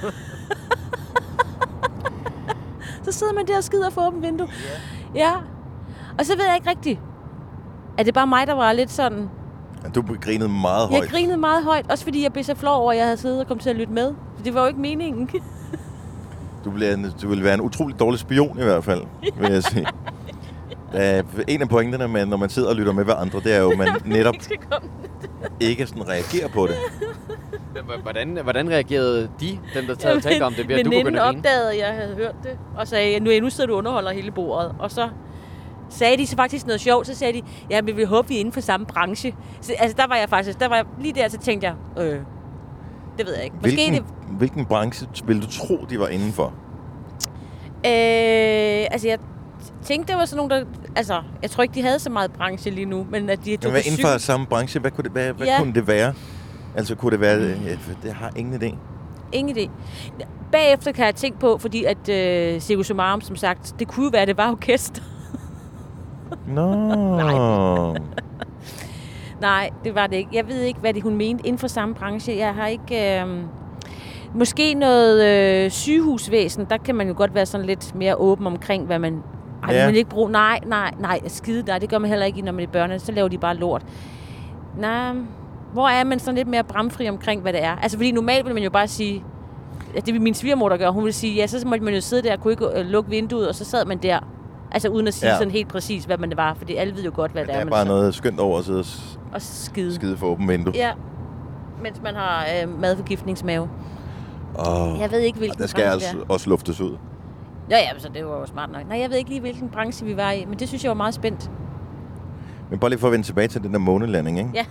så sidder man der og skider for åbent vindue. Ja. Og så ved jeg ikke rigtigt, er det bare mig, der var lidt sådan... Du grinede meget højt. Jeg grinede meget højt, også fordi jeg blev så flov over, at jeg havde siddet og kommet til at lytte med. Det var jo ikke meningen. Du, en, du vil være en utrolig dårlig spion i hvert fald, vil jeg sige. Da, en af pointerne med, når man sidder og lytter med hver andre, det er jo, at man netop ikke sådan reagerer på det. Hvordan, hvordan reagerede de, dem der talte talte om det, ved at du begyndte at opdagede, at jeg havde hørt det, og sagde, nu, nu sidder du og underholder hele bordet. Og så sagde de så faktisk noget sjovt, så sagde de, ja, men vi håber, vi er inden for samme branche. Så, altså, der var jeg faktisk, der var jeg, lige der, så tænkte jeg, øh, det ved jeg ikke. Måske Hvilken, det, hvilken branche vil du tro, de var indenfor? øh, altså jeg tænkte, det var sådan nogle, der, altså, jeg tror ikke, de havde så meget branche lige nu, men at de Men tog hvad på inden for samme branche, hvad kunne det, hvad, hvad Ja. kunne det være? Altså kunne det være, ja, det har ingen idé. ingen idé. Bagefter kan jeg tænke på, fordi at øh, Circus Sumarum, som sagt, det kunne jo være, at det var orkester. Nå. Nej, det var det ikke. Jeg ved ikke, hvad det hun mente inden for samme branche. Jeg har ikke... Øh, måske noget øh, sygehusvæsen. Der kan man jo godt være sådan lidt mere åben omkring, hvad man... Ej, Ja. man ikke bruge... Nej, nej, nej. Skide nej. Det gør man heller ikke, når man er børn. Så laver de bare lort. Nej, hvor er man sådan lidt mere bramfri omkring, hvad det er? Altså, fordi normalt vil man jo bare sige... at Det vil min svigermor, der gør. Hun vil sige, ja, så måtte man jo sidde der og kunne ikke øh, lukke vinduet, og så sad man der. Altså uden at sige Ja. ja. sådan helt præcis, hvad man det var. Fordi alle ved jo godt, hvad det Der er, er man bare noget skønt over at sidde og skide. skide for åben vindue. Ja, mens man har øh, madforgiftningsmave. Oh, Jeg ved ikke, hvilken der skal branche altså det også luftes ud. er. Ja, ja, så det var jo smart nok. Nej, jeg ved ikke lige, hvilken branche vi var i, men det synes jeg var meget spændt. Men bare lige for at vende tilbage til den der månelanding, ikke? Ja.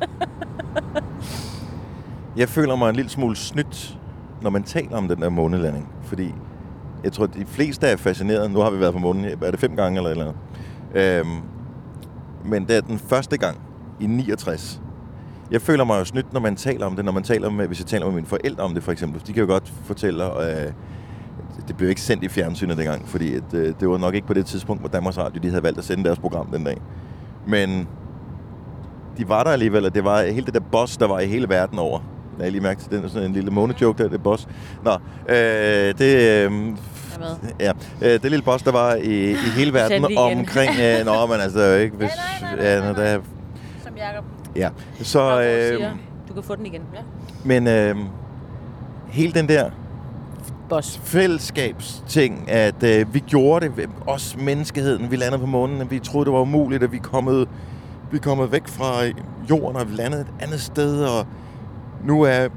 Jeg føler mig en lille smule snydt, når man taler om den der månelanding. Fordi jeg tror, at de fleste er fascineret. Nu har vi været på månen, er det fem gange eller eller andet? Øhm, men det er den første gang i 69. Jeg føler mig jo snydt, når man taler om det. Når man taler med, hvis jeg taler med mine forældre om det, for eksempel. De kan jo godt fortælle, øh, det blev ikke sendt i fjernsynet dengang, fordi at, øh, det var nok ikke på det tidspunkt, hvor Danmarks Radio de havde valgt at sende deres program den dag. Men de var der alligevel, og det var hele det der boss, der var i hele verden over. Jeg har lige mærket til den sådan en lille månejoke der, det boss. Nå, øh, det, øh, er med. ja, øh, det lille boss, der var i, i hele verden omkring... Øh, nå, men altså ikke... Hvis, nej, nej, ja, når der, er- Som Jacob ja. Så, øh, siger. Du kan få den igen. Ja. men øh, hele den der Boss. fællesskabsting, at øh, vi gjorde det, os menneskeheden, vi landede på månen, vi troede, det var umuligt, at vi er kommet, vi er kommet væk fra jorden, og vi landede et andet sted, og nu er,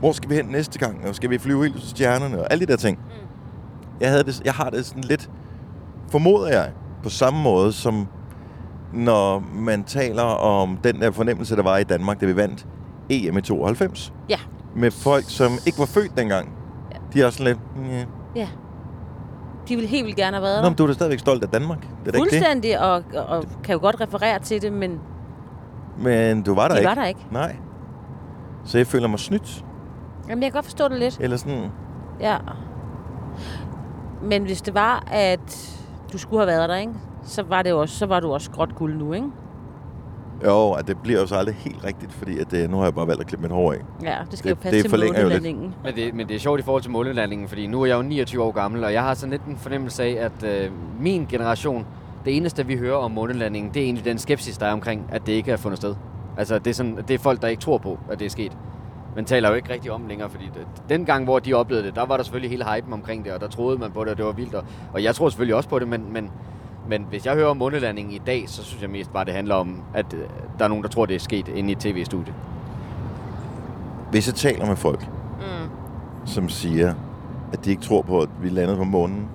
hvor skal vi hen næste gang, og skal vi flyve helt til stjernerne, og alle de der ting. Mm. Jeg, havde det, jeg har det sådan lidt, formoder jeg, på samme måde, som når man taler om den der fornemmelse, der var i Danmark, da vi vandt EM i 92 Ja. med folk, som ikke var født dengang. Ja. De er også sådan lidt... Yeah. Ja. De ville helt vildt gerne have været Nå, men du er da stadigvæk stolt af Danmark. Det er da ikke det. Fuldstændig, og, og kan jo godt referere til det, men Men du var der de ikke. var der ikke. Nej. Så jeg føler mig snydt. Jamen, jeg kan godt forstå det lidt. Eller sådan... Ja. Men hvis det var, at du skulle have været der, ikke? Så var, det jo også, så var du også gråt guld nu, ikke? Jo, at det bliver jo så aldrig helt rigtigt, fordi at, øh, nu har jeg bare valgt at klippe mit hår af. Ja, det skal Det- jo passe det til månelandingen. Men det, men det er sjovt i forhold til månelandingen, fordi nu er jeg jo 29 år gammel, og jeg har sådan lidt en fornemmelse af, at øh, min generation, det eneste vi hører om månelandingen, det er egentlig den skepsis, der er omkring, at det ikke er fundet sted. Altså det er, sådan, det er folk, der ikke tror på, at det er sket. Man taler jo ikke rigtig om længere, fordi det, den gang, hvor de oplevede det, der var der selvfølgelig hele hypen omkring det, og der troede man på det, og det var vildt. Og, og jeg tror selvfølgelig også på det, men, men, men hvis jeg hører om månelandingen i dag, så synes jeg mest bare, det handler om, at øh, der er nogen, der tror, det er sket inde i et tv-studie. Hvis jeg taler med folk, Mm. som siger, at de ikke tror på, at vi landede på månen,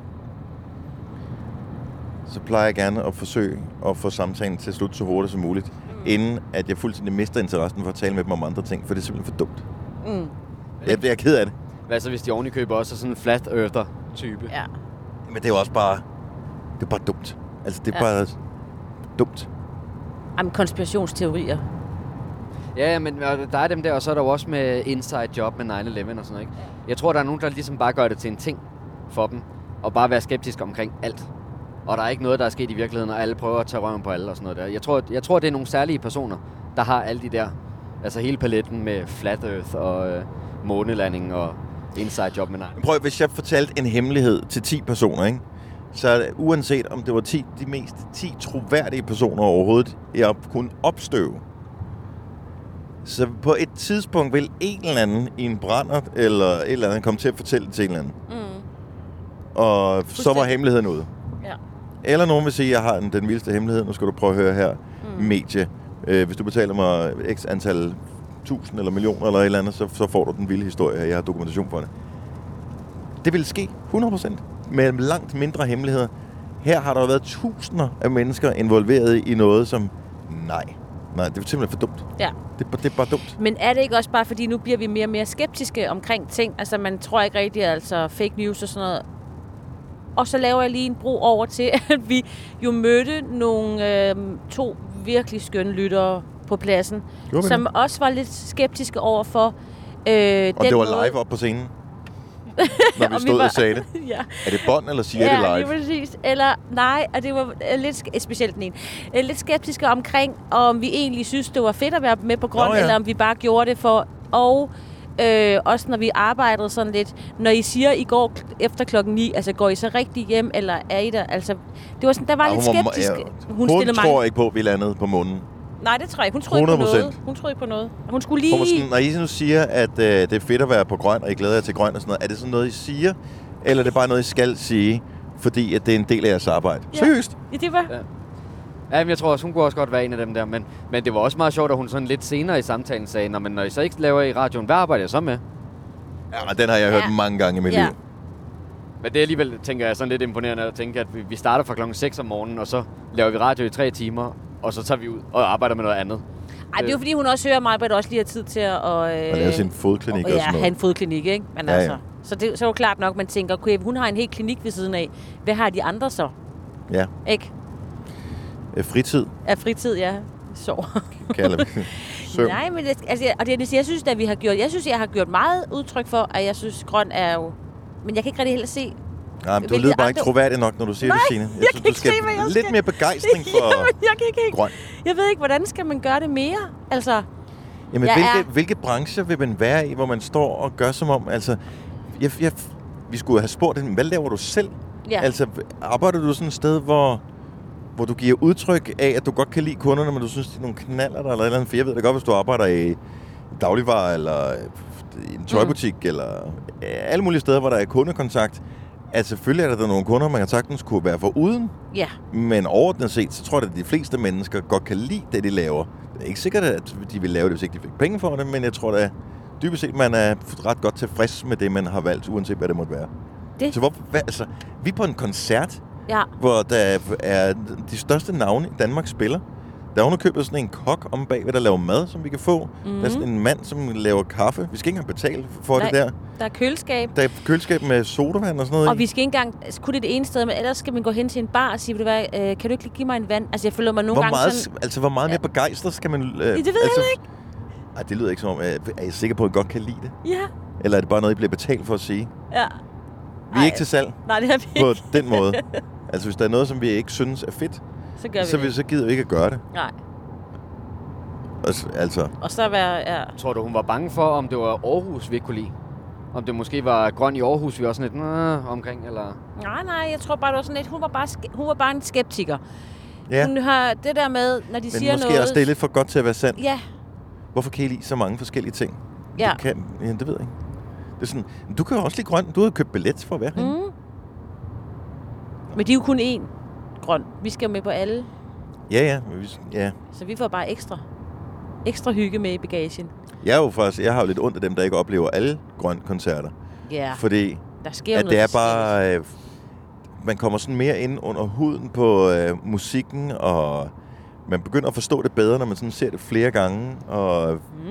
så plejer jeg gerne at forsøge at få samtalen til at slutte så hurtigt som muligt, mm. inden at jeg fuldstændig mister interessen for at tale med dem om andre ting, for det er simpelthen for dumt. Mm. Jeg, jeg er ked af det. Hvad så, hvis de oven i køber også er sådan en flat earther-type? Ja. Men det er jo også bare, det er bare dumt. Altså, det er Ja. bare dumt. Jamen, konspirationsteorier. Ja, men og der er dem der, og så er der jo også med inside job med 9-11 og sådan noget, ikke? Jeg tror, der er nogen, der ligesom bare gør det til en ting for dem, og bare være skeptisk omkring alt. Og der er ikke noget, der er sket i virkeligheden, og alle prøver at tage røven på alle og sådan noget der. Jeg tror, jeg tror det er nogle særlige personer, der har alle de der, altså hele paletten med flat earth og øh, månelanding og inside job med 9 Men Prøv, hvis jeg fortalte en hemmelighed til 10 personer, ikke? Så uanset om det var 10, de mest 10 troværdige personer overhovedet, jeg kunne opstøve, så på et tidspunkt vil en eller anden i en brænder eller et eller andet komme til at fortælle det til en eller anden. Mm. Og så var hemmeligheden ude. Ja. Eller nogen vil sige, at jeg har den, den vildeste hemmelighed. Nu skal du prøve at høre her. Mm. Medie. Øh, hvis du betaler mig x antal tusind eller millioner eller et eller andet, så, så får du den vilde historie her. Jeg har dokumentation for det. Det vil ske 100% med langt mindre hemmeligheder. Her har der været tusinder af mennesker involveret i noget, som nej. Nej, det er simpelthen for dumt. Ja. Det, er bare- det er bare dumt. Men er det ikke også bare, fordi nu bliver vi mere og mere skeptiske omkring ting? Altså, man tror ikke rigtigt, altså fake news og sådan noget. Og så laver jeg lige en bro over til, at vi jo mødte nogle øh, to virkelig skønne lyttere på pladsen, vi som også var lidt skeptiske over for øh, Og den det var måde- live op på scenen, når vi Og vi stod var- og sagde det. ja. Er det bånd, eller siger ja, det live? præcis. Eller nej, og det var øh, lidt sk- specielt den ene. Øh, Lidt skeptiske omkring, om vi egentlig synes, det var fedt at være med på grund, Nå, ja. ja. eller om vi bare gjorde det for... Og øh, også når vi arbejdede sådan lidt, når I siger, I går efter klokken 9, altså går I så rigtig hjem, eller er I der? Altså, det var sådan, der var Ej, lidt hun var- skeptisk. ja, hun, Hun tror mange... ikke på, at vi landede på månen. Nej, det tror jeg ikke. Hun troede ikke på 100%. noget. Hun troede ikke på noget. Hun skulle lige... Hvor sådan, når I nu siger, at øh, det er fedt at være på grøn, og I glæder jer til grøn og sådan noget, er det sådan noget, I siger? Eller er det bare noget, I skal sige, fordi at det er en del af jeres arbejde? Ja. Seriøst? Ja, det var... Ja. Ja, men jeg tror også, hun kunne også godt være en af dem der. Men, men det var også meget sjovt, at hun sådan lidt senere i samtalen sagde, Nå, men når I så ikke laver i radioen, hvad arbejder jeg så med? Ja, og den har jeg hørt Ja. mange gange i mit Ja. liv. Men det er alligevel, tænker jeg, sådan lidt imponerende at tænke, at vi- vi starter fra klokken 6 om morgenen, og så laver vi radio i tre timer, og så tager vi ud og arbejder med noget andet. Ej, det er jo fordi, hun også hører mig, at også lige har tid til at... Og, øh, Og lave sin fodklinik og ja, sådan have noget. en fodklinik, ikke? Men Ja, ja. altså, så, det, så er jo klart nok, man tænker, okay, hun har en hel klinik ved siden af. Hvad har de andre så? Ja. Ikke? Øh, Fritid, Af fritid, ja. Så. kalder vi Søvn. Nej, men det, altså, og det, er det, jeg synes, at vi har gjort, jeg synes, jeg har gjort meget udtryk for, at jeg synes, grøn er jo... Men jeg kan ikke rigtig heller se... Nej, men du lyder bare ikke troværdig nok, når du siger Nej, det, Signe. jeg synes, kan du ikke se, hvad jeg lidt skal. mere begejstring for Jamen, jeg kan ikke, grøn. Jeg ved ikke, hvordan skal man gøre det mere? Altså, Jamen, Jeg hvilke, er- hvilke brancher vil man være i, hvor man står og gør som om... Altså, jeg, jeg, vi skulle have spurgt hende, hvad laver du selv? ja. Altså, arbejder du sådan et sted, hvor, hvor du giver udtryk af, at du godt kan lide kunderne, men du synes, de er nogle knaller der eller et eller andet? For jeg ved da godt, hvis du arbejder i dagligvarer, eller i en tøjbutik, mm. eller alle mulige steder, hvor der er kundekontakt, at selvfølgelig er der nogle kunder, man kan sagtens kunne være for uden, ja. men overordnet set, så tror jeg, at de fleste mennesker godt kan lide det, de laver. Det er ikke sikkert, at de vil lave det, hvis ikke de fik penge for det, men jeg tror da dybest set, man er ret godt tilfreds med det, man har valgt, uanset hvad det måtte være. Det- Så hvor, hvad, altså, vi er på en koncert, Ja. hvor der er de største navne i Danmark spiller. Der er underkøbet sådan en kok om bagved, der laver mad, som vi kan få. Mm. Der er sådan en mand, som laver kaffe. Vi skal ikke engang betale for Nej. det der. Der er køleskab. Der er køleskab med sodavand og sådan noget Og i. vi skal ikke engang... Altså, kun det det ene sted, men ellers skal man gå hen til en bar og sige, ved du hvad, øh, kan du ikke lige give mig en vand? Altså, jeg føler mig nogle hvor gange meget, sådan... altså, hvor meget mere begejstret skal man... Øh, ved jeg altså, ikke. Ej, det lyder ikke som om... Øh, er I sikker på, at I godt kan lide det? Ja, Eller er det bare noget, I bliver betalt for at sige? ja. Vi er ikke til salg Nej, det er vi på ikke. den måde. Altså, hvis der er noget, som vi ikke synes er fedt, Så gør vi så, det. så gider vi ikke at gøre det. Nej. Altså, altså, Og så være... Ja. Tror du, hun var bange for, om det var Aarhus, vi ikke kunne lide? Om det måske var grøn i Aarhus, vi var sådan lidt "Nå," omkring, eller... Nej, nej, jeg tror bare, det var sådan lidt... Hun var bare, hun var bare en skeptiker. ja. Hun har det der med, når de Men siger måske noget... også det er lidt for godt til at være sandt. Ja, Hvorfor kan I lide så mange forskellige ting? ja. Det, kan, ja, det ved jeg ikke. Det er sådan, du kan jo også lide grøn. Du har købt billet for at være. Mm. Men de er jo kun én grøn. Vi skal jo med på alle, Ja, ja. vi- ja. så vi får bare ekstra, ekstra hygge med i bagagen. Jeg er jo faktisk, jeg har jo lidt ondt af dem, der ikke oplever alle grøn koncerter. Ja, Fordi der sker at noget det er bare... Øh, man kommer sådan mere ind under huden på øh, musikken, og man begynder at forstå det bedre, når man sådan ser det flere gange. Og Mm.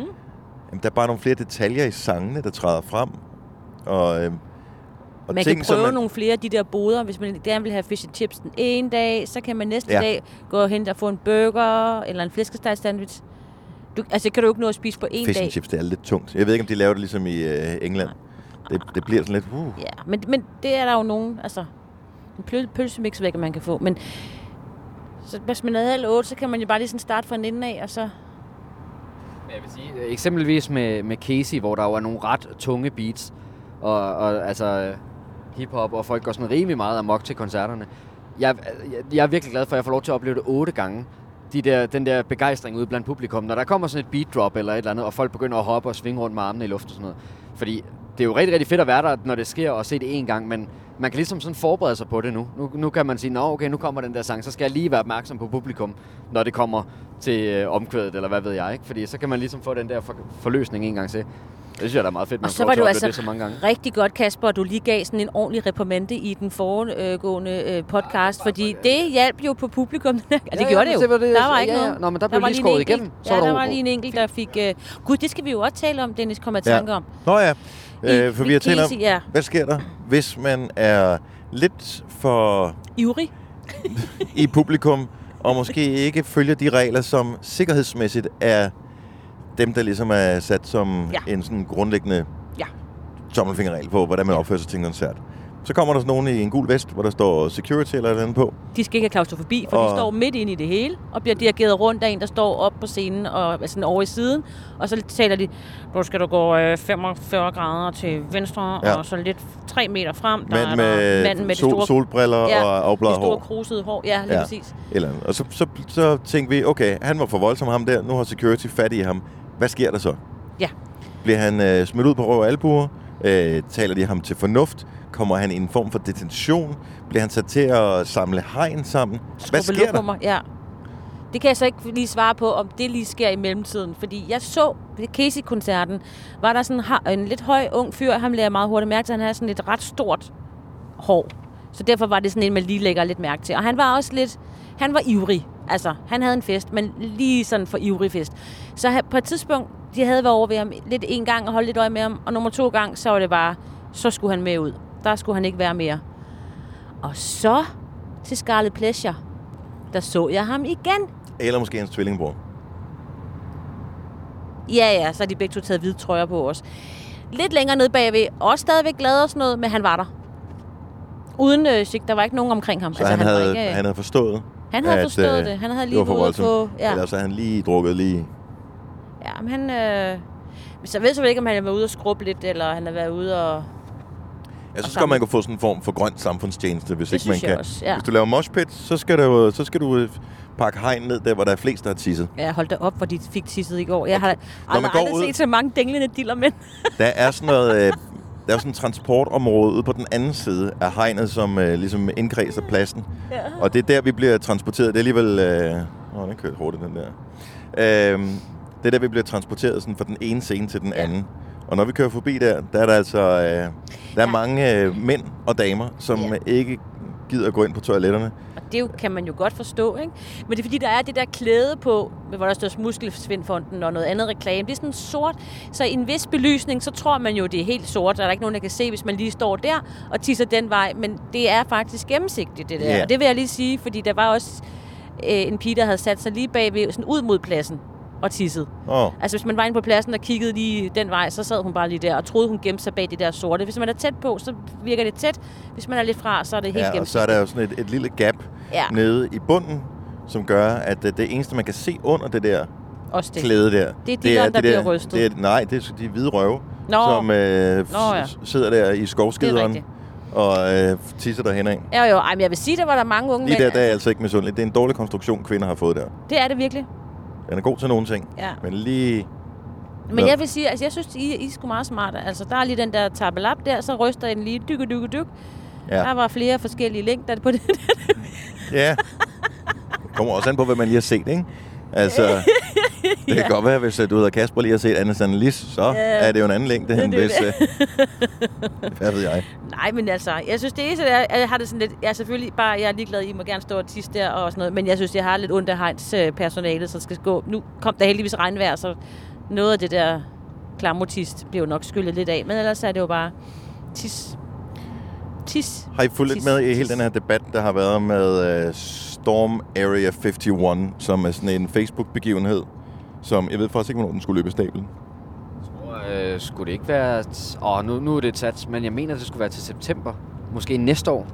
jamen, der er bare nogle flere detaljer i sangene, der træder frem. Og, øh, og Man ting, kan prøve man... nogle flere af de der boder. Hvis man gerne vil have fish and chips den ene dag, så kan man næste Ja. dag gå hen og få en burger eller en flæskesteg sandwich. Du, altså, kan du ikke nå at spise på Fish dag. and chips, det er lidt tungt. Jeg ved ikke, om de laver det ligesom i øh, England. Det, det bliver sådan lidt... Uh. Ja, men, men det er der jo nogen, altså en pøl, pølsemix væk, man kan få. Men så hvis man er halv otte, så kan man jo bare lige sådan starte fra en ende af, og så... Men jeg vil sige, øh, eksempelvis med, med Casey, hvor der jo er nogle ret tunge beats, og, og altså hiphop, og folk går sådan rimelig meget amok til koncerterne. Jeg, jeg, jeg er virkelig glad for, at jeg får lov til at opleve det otte gange. De der, den der begejstring ude blandt publikum, når der kommer sådan et beat drop eller et eller andet, og folk begynder at hoppe og svinge rundt med armene i luften og sådan noget. Fordi det er jo rigtig, rigtig fedt at være der, når det sker, og se det en gang, men man kan ligesom sådan forberede sig på det nu. Nu, nu kan man sige, nå okay, nu kommer den der sang, så skal jeg lige være opmærksom på publikum, når det kommer til øh, omkvædet, eller hvad ved jeg, ikke? Fordi så kan man ligesom få den der for, forløsning en gang til. Det synes jeg, der er meget fedt, man Og så var det altså det så mange gange. rigtig godt, Kasper, at du lige gav sådan en ordentlig reprimande i den foregående øh, podcast, fordi det hjalp jo på publikum. ja, det Ja, gjorde ja, det jo. det var det, der var ja, ikke ja. noget. Nå, men der blev var lige skåret enkelt- igennem. Så Ja, var der der var lige en enkelt, der fik... Øh, Gud, det skal vi jo også tale om, Dennis, kommer jeg Ja. tanke om. Nå ja, øh, for vi har talt om, ja. hvad sker der, hvis man er lidt for Ivrig. i publikum, og måske ikke følger de regler, som sikkerhedsmæssigt er dem, der ligesom er sat som Ja. en sådan grundlæggende Ja. tommelfingerregel på, hvordan man opfører sig til en koncert. Så kommer der sådan nogen i en gul vest, hvor der står security eller et eller andet på. De skal ikke have klaustrofobi, for Og- de står midt inde i det hele, og bliver dirigeret rundt af en, der står op på scenen og er sådan over i siden. Og så taler de, nu skal du gå øh, 45 grader til venstre, Ja. og så lidt 3 meter frem. Der Mand er med, der manden med sol, det store, solbriller Ja, og det afbladet store hår. krusede hår. Ja, lige Ja. præcis. Eller. Og så, så, så tænkte vi, okay, han var for voldsom ham der, nu har security fat i ham. Hvad sker der så? Ja. Bliver han øh, smidt ud på røv og albuer? Øh, taler de ham til fornuft? Kommer han i en form for detention? Bliver han sat til at samle hegn sammen? Hvad sker der? Ja. Det kan jeg så ikke lige svare på, om det lige sker i mellemtiden. Fordi jeg så ved Casey-koncerten, var der sådan en lidt høj, ung fyr, ham jeg meget hurtigt mærke til, han havde sådan et ret stort hår. Så derfor var det sådan en, man lige lægger lidt mærke til. Og han var også lidt, han var ivrig. Altså, han havde en fest, men lige sådan for ivrig fest. Så han- på et tidspunkt, de havde været over ved ham lidt en gang og holdt lidt øje med ham, og nummer to gang, så var det bare, så skulle han med ud. Der skulle han ikke være mere. Og så til Scarlet Pleasure, der så jeg ham igen. Eller måske hans tvillingbror. Ja, ja, så har de begge to taget hvide trøjer på os. Lidt længere nede bagved, også stadigvæk glad og sådan noget, men han var der. Uden øh, der var ikke nogen omkring ham. Så altså, han, var havde, ikke, han havde forstået, han havde at, forstået øh, det. Han havde det lige var for været på... Ja, Eller så havde han lige drukket lige... ja men han... Øh, så jeg ved så ikke, om han har været ude og skrubbe lidt, eller han har været ude og... Jeg synes godt, man kan få sådan en form for grønt samfundstjeneste, hvis Det ikke man kan. også, ja. Hvis du laver moshpit, så skal du, så skal du øh, pakke hegn ned der, hvor der er flest, der har tisset. Ja, hold da op, hvor de fik tisset i går. Jeg har aldrig, aldrig set så mange dinglende dillermænd. Der er sådan noget... Øh, der er sådan et transportområde ude på den anden side af hegnet, som øh, ligesom indkredser pladsen. Ja. Og det er der, vi bliver transporteret. Det er alligevel... Øh, åh, den kørte hurtigt, den der. Øh, det er der, vi bliver transporteret sådan, fra den ene scene til den anden. Og når vi kører forbi der, der er der altså... Øh, der er Ja. mange øh, mænd og damer, som Ja. ikke gider gå ind på toiletterne. Og det kan man jo godt forstå, ikke? Men det er fordi, der er det der klæde på, hvor der står Muskelsvindfonden og noget andet reklame. Det er sådan sort, så i en vis belysning, så tror man jo, det er helt sort, og der er ikke nogen, der kan se, hvis man lige står der og tisser den vej. Men det er faktisk gennemsigtigt, det der. Ja. Og det vil jeg lige sige, fordi der var også øh, en pige, der havde sat sig lige bagved, sådan ud mod pladsen og tisset. Åh, Altså, hvis man var inde på pladsen og kiggede lige den vej, så sad hun bare lige der og troede, hun gemte sig bag det der sorte. Hvis man er tæt på, så virker det tæt. Hvis man er lidt fra, så er det helt ja, og så er der jo sådan et, et lille gap Ja. nede i bunden, som gør, at øh, det eneste, man kan se under det der Også det. klæde der. Det er dilleren, der det bliver rystet. Det er, nej, det er de hvide røve, Nå. som øh, Nå, ja. sidder der i skovskideren rigtigt. og øh, tisser derhen af. Ja, jo, ej, men jeg vil sige, der var der mange unge der, mænd. der er jeg altså ikke misundelig. Det er en dårlig konstruktion, kvinder har fået der. Det er det virkelig. Den er god til nogle ting, Ja. men lige... Men jeg vil sige, altså jeg synes, I, I er sgu meget smarte. Altså, der er lige den der tabelap der, så ryster den lige dyk, dyk, dyk. Ja. Der var flere forskellige længder på det. Ja. Det kommer også an på, hvad man lige har set, ikke? Altså, det kan godt være, hvis øh, du hedder Kasper lige har set Anne Lis, så Ja. er det jo en anden længde, Det end det. hvis... Øh, hvad ved jeg? Nej, men altså, jeg synes det eneste, er, jeg har det sådan lidt, jeg er selvfølgelig bare, jeg er ligeglad, I må gerne stå og tisse der og sådan noget, men jeg synes, jeg har lidt ondt af Heinz øh, personale, så skal gå. Nu kom der heldigvis regnvejr, så noget af det der klamotist jo nok skyllet lidt af, men ellers er det jo bare tis. Tis. Har I fulgt lidt med i hele den her debat, der har været med uh, Storm Area 51, som er sådan en Facebook-begivenhed, som jeg ved faktisk ikke, hvornår den skulle løbe i stablen. Øh, skulle det ikke være... Åh, oh, nu, nu er det sat, men jeg mener, det skulle være til september. Måske næste år.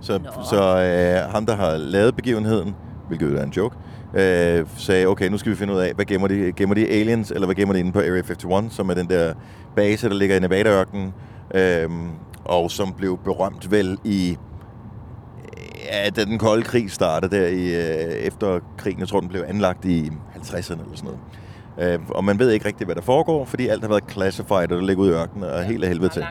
Så, så øh, ham, der har lavet begivenheden, hvilket er en joke, øh, sagde, okay, nu skal vi finde ud af, hvad gemmer de? Gemmer de aliens, eller hvad gemmer de inde på Area 51, som er den der base, der ligger i Nevada-ørkenen, øh, og som blev berømt vel i ja, da den kolde krig startede der i, øh, efter krigen. Jeg tror, den blev anlagt i 50'erne eller sådan noget. Øh, og man ved ikke rigtigt, hvad der foregår, fordi alt har været classified, og det ligger ude i ørkenen, og helt af helvede til.